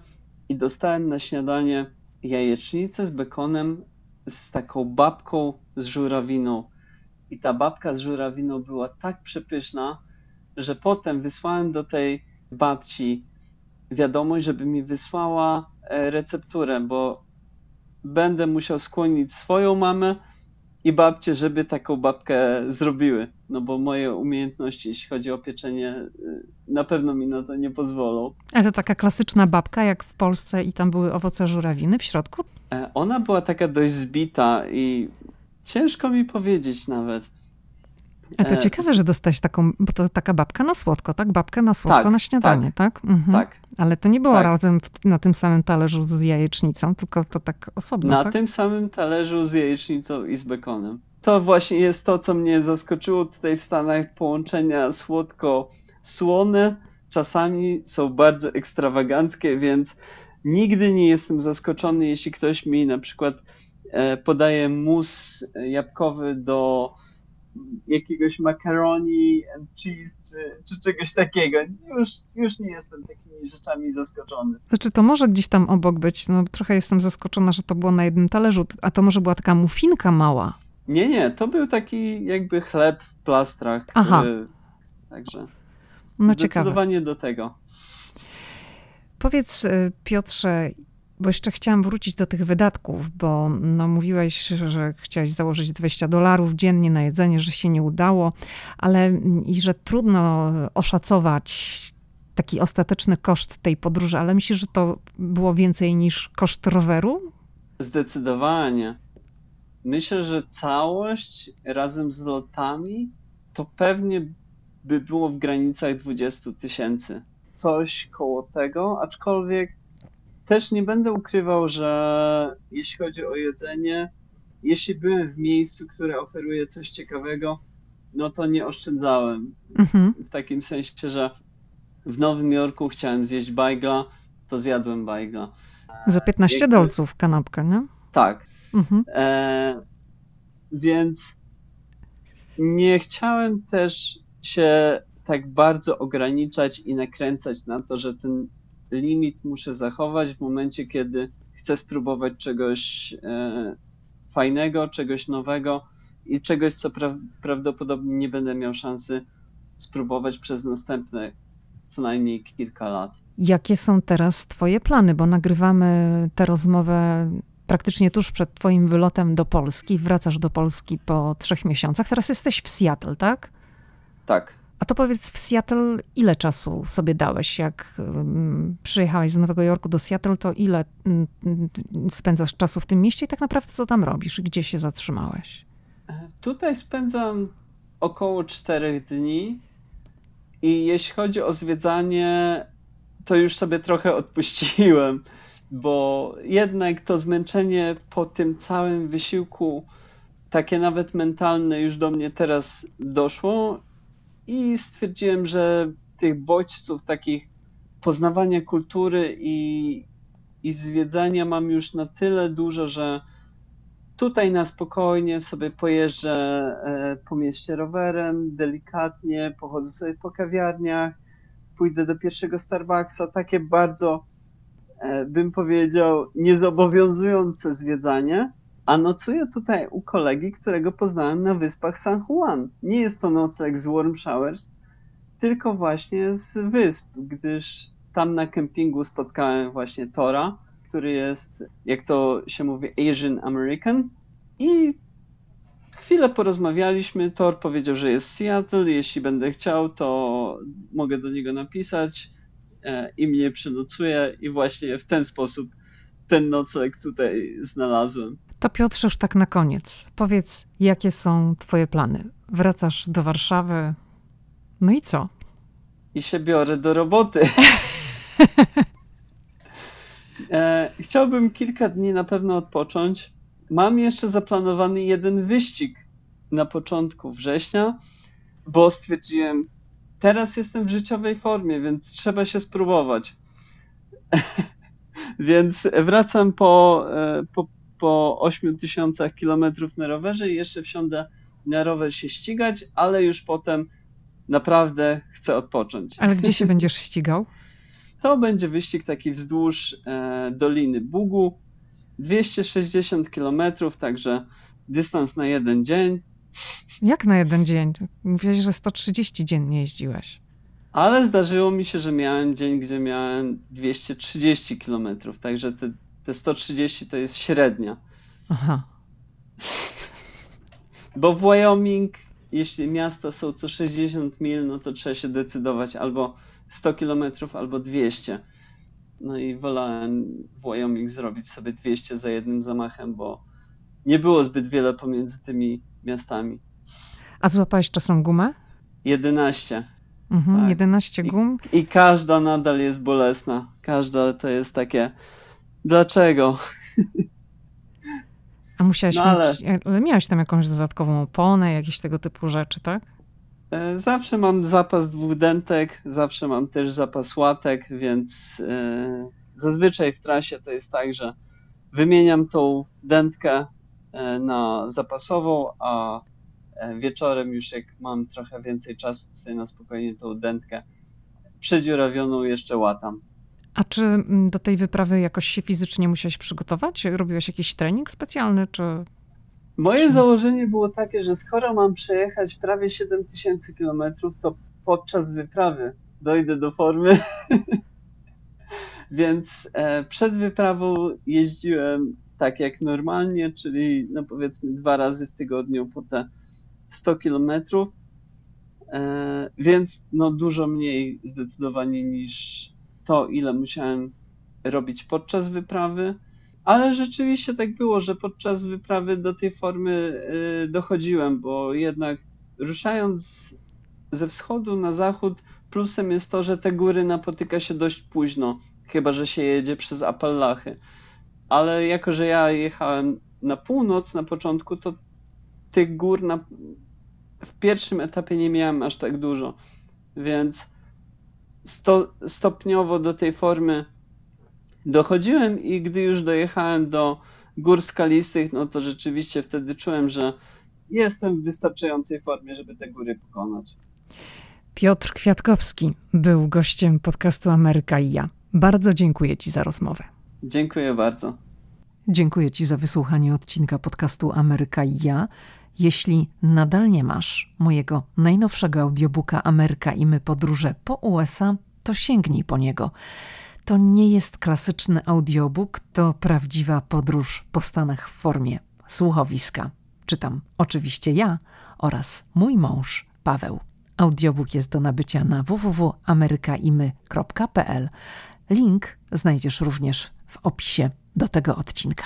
i dostałem na śniadanie jajecznicę z bekonem z taką babką z żurawiną. I ta babka z żurawiną była tak przepyszna, że potem wysłałem do tej babci wiadomość, żeby mi wysłała e, recepturę, bo będę musiał skłonić swoją mamę i babcię, żeby taką babkę zrobiły. No bo moje umiejętności, jeśli chodzi o pieczenie, e, na pewno mi na to nie pozwolą. A to taka klasyczna babka, jak w Polsce i tam były owoce żurawiny w środku? E, ona była taka dość zbita i ciężko mi powiedzieć nawet. A to ciekawe, że dostałeś taką, bo to taka babka na słodko, tak? Babkę na słodko tak, na śniadanie, tak? Tak. Mhm. tak. Ale to nie było tak. razem w, na tym samym talerzu z jajecznicą, tylko to tak osobno. Na tak? tym samym talerzu z jajecznicą i z bekonem. To właśnie jest to, co mnie zaskoczyło tutaj w Stanach, połączenia słodko-słone. Czasami są bardzo ekstrawaganckie, więc nigdy nie jestem zaskoczony, jeśli ktoś mi na przykład e, podaje mus jabłkowy do jakiegoś macaroni and cheese, czy, czy czegoś takiego. Już, już nie jestem takimi rzeczami zaskoczony. Znaczy, to może gdzieś tam obok być. No, trochę jestem zaskoczona, że to było na jednym talerzu, a to może była taka mufinka mała. Nie, nie, to był taki jakby chleb w plastrach, który... Aha. Także no, zdecydowanie ciekawe. do tego. Powiedz, y, Piotrze, bo jeszcze chciałam wrócić do tych wydatków, bo no, mówiłeś, że chciałeś założyć 20 dolarów dziennie na jedzenie, że się nie udało, ale i że trudno oszacować taki ostateczny koszt tej podróży, ale myślisz, że to było więcej niż koszt roweru? Zdecydowanie. Myślę, że całość razem z lotami to pewnie by było w granicach 20 tysięcy. Coś koło tego, aczkolwiek też nie będę ukrywał, że jeśli chodzi o jedzenie, jeśli byłem w miejscu, które oferuje coś ciekawego, no to nie oszczędzałem. Mhm. W takim sensie, że w Nowym Jorku chciałem zjeść bajgla, to zjadłem bajgla. Za 15 Jakby... dolców kanapkę, nie? Tak. Mhm. E, więc nie chciałem też się tak bardzo ograniczać i nakręcać na to, że ten limit muszę zachować w momencie, kiedy chcę spróbować czegoś e, fajnego, czegoś nowego i czegoś, co pra prawdopodobnie nie będę miał szansy spróbować przez następne co najmniej kilka lat. Jakie są teraz Twoje plany? Bo nagrywamy tę rozmowę praktycznie tuż przed Twoim wylotem do Polski. Wracasz do Polski po trzech miesiącach. Teraz jesteś w Seattle, tak? Tak. A to powiedz, w Seattle ile czasu sobie dałeś? Jak um, przyjechałeś z Nowego Jorku do Seattle, to ile um, spędzasz czasu w tym mieście i tak naprawdę co tam robisz? Gdzie się zatrzymałeś? Tutaj spędzam około czterech dni. I jeśli chodzi o zwiedzanie, to już sobie trochę odpuściłem, bo jednak to zmęczenie po tym całym wysiłku, takie nawet mentalne, już do mnie teraz doszło i stwierdziłem, że tych bodźców, takich poznawania kultury i, i zwiedzania mam już na tyle dużo, że tutaj na spokojnie sobie pojeżdżę e, po mieście rowerem, delikatnie, pochodzę sobie po kawiarniach, pójdę do pierwszego Starbucksa, takie bardzo, e, bym powiedział, niezobowiązujące zwiedzanie, a nocuję tutaj u kolegi, którego poznałem na wyspach San Juan. Nie jest to nocleg z Warm Showers, tylko właśnie z wysp, gdyż tam na kempingu spotkałem właśnie Tora, który jest, jak to się mówi, Asian American. I chwilę porozmawialiśmy. Thor powiedział, że jest Seattle. Jeśli będę chciał, to mogę do niego napisać e, i mnie przenocuje. I właśnie w ten sposób ten nocleg tutaj znalazłem. To Piotrze, już tak na koniec. Powiedz, jakie są Twoje plany? Wracasz do Warszawy. No i co? I się biorę do roboty. E, chciałbym kilka dni na pewno odpocząć. Mam jeszcze zaplanowany jeden wyścig na początku września, bo stwierdziłem, teraz jestem w życiowej formie, więc trzeba się spróbować. więc wracam po, e, po, po 8000 kilometrów na rowerze i jeszcze wsiądę na rower się ścigać, ale już potem naprawdę chcę odpocząć. Ale gdzie się będziesz ścigał? To będzie wyścig taki wzdłuż e, Doliny Bugu. 260 km, także dystans na jeden dzień. Jak na jeden dzień? Mówiłeś, że 130 dziennie jeździłeś. Ale zdarzyło mi się, że miałem dzień, gdzie miałem 230 km, także te, te 130 to jest średnia. Aha. Bo w Wyoming, jeśli miasta są co 60 mil, no to trzeba się decydować albo 100 km albo 200. No i wolałem w Wyoming zrobić sobie 200 za jednym zamachem, bo nie było zbyt wiele pomiędzy tymi miastami. A złapałeś czasem gumę? 11. Mhm, tak. 11 gum. I, I, każda nadal jest bolesna. Każda to jest takie. Dlaczego? A musiałeś no, ale... mieć. Ale miałeś tam jakąś dodatkową oponę, jakieś tego typu rzeczy, tak? E, zawsze mam zapas dwóch dentek, zawsze mam też zapas łatek, więc e, zazwyczaj w trasie to jest tak, że wymieniam tą dętkę e, na zapasową, a wieczorem już jak mam trochę więcej czasu, to sobie na spokojnie tą dętkę przedziurawioną jeszcze łatam. A czy mm, do tej wyprawy jakoś się fizycznie musiałeś przygotować? Robiłeś jakiś trening specjalny, czy Moje założenie było takie, że skoro mam przejechać prawie 7000 km, to podczas wyprawy dojdę do formy. Więc e, przed wyprawą jeździłem tak jak normalnie, czyli no powiedzmy dwa razy w tygodniu po te 100 km. E, więc no dużo mniej zdecydowanie niż to, ile musiałem robić podczas wyprawy. Ale rzeczywiście tak było, że podczas wyprawy do tej formy y, dochodziłem, bo jednak ruszając ze wschodu na zachód, plusem jest to, że te góry napotyka się dość późno, chyba że się jedzie przez Appalachy. Ale jako, że ja jechałem na północ na początku, to tych gór na, w pierwszym etapie nie miałem aż tak dużo. Więc sto, stopniowo do tej formy dochodziłem i gdy już dojechałem do gór skalistych, no to rzeczywiście wtedy czułem, że jestem w wystarczającej formie, żeby te góry pokonać. Piotr Kwiatkowski był gościem podcastu Ameryka i ja. Bardzo dziękuję Ci za rozmowę. Dziękuję bardzo. Dziękuję Ci za wysłuchanie odcinka podcastu Ameryka i ja. Jeśli nadal nie masz mojego najnowszego audiobooka Ameryka i my podróże po USA, to sięgnij po niego. To nie jest klasyczny audiobook, to prawdziwa podróż po Stanach w formie słuchowiska. Czytam oczywiście ja oraz mój mąż Paweł. Audiobook jest do nabycia na www.amerykaimy.pl. Link znajdziesz również w opisie do tego odcinka.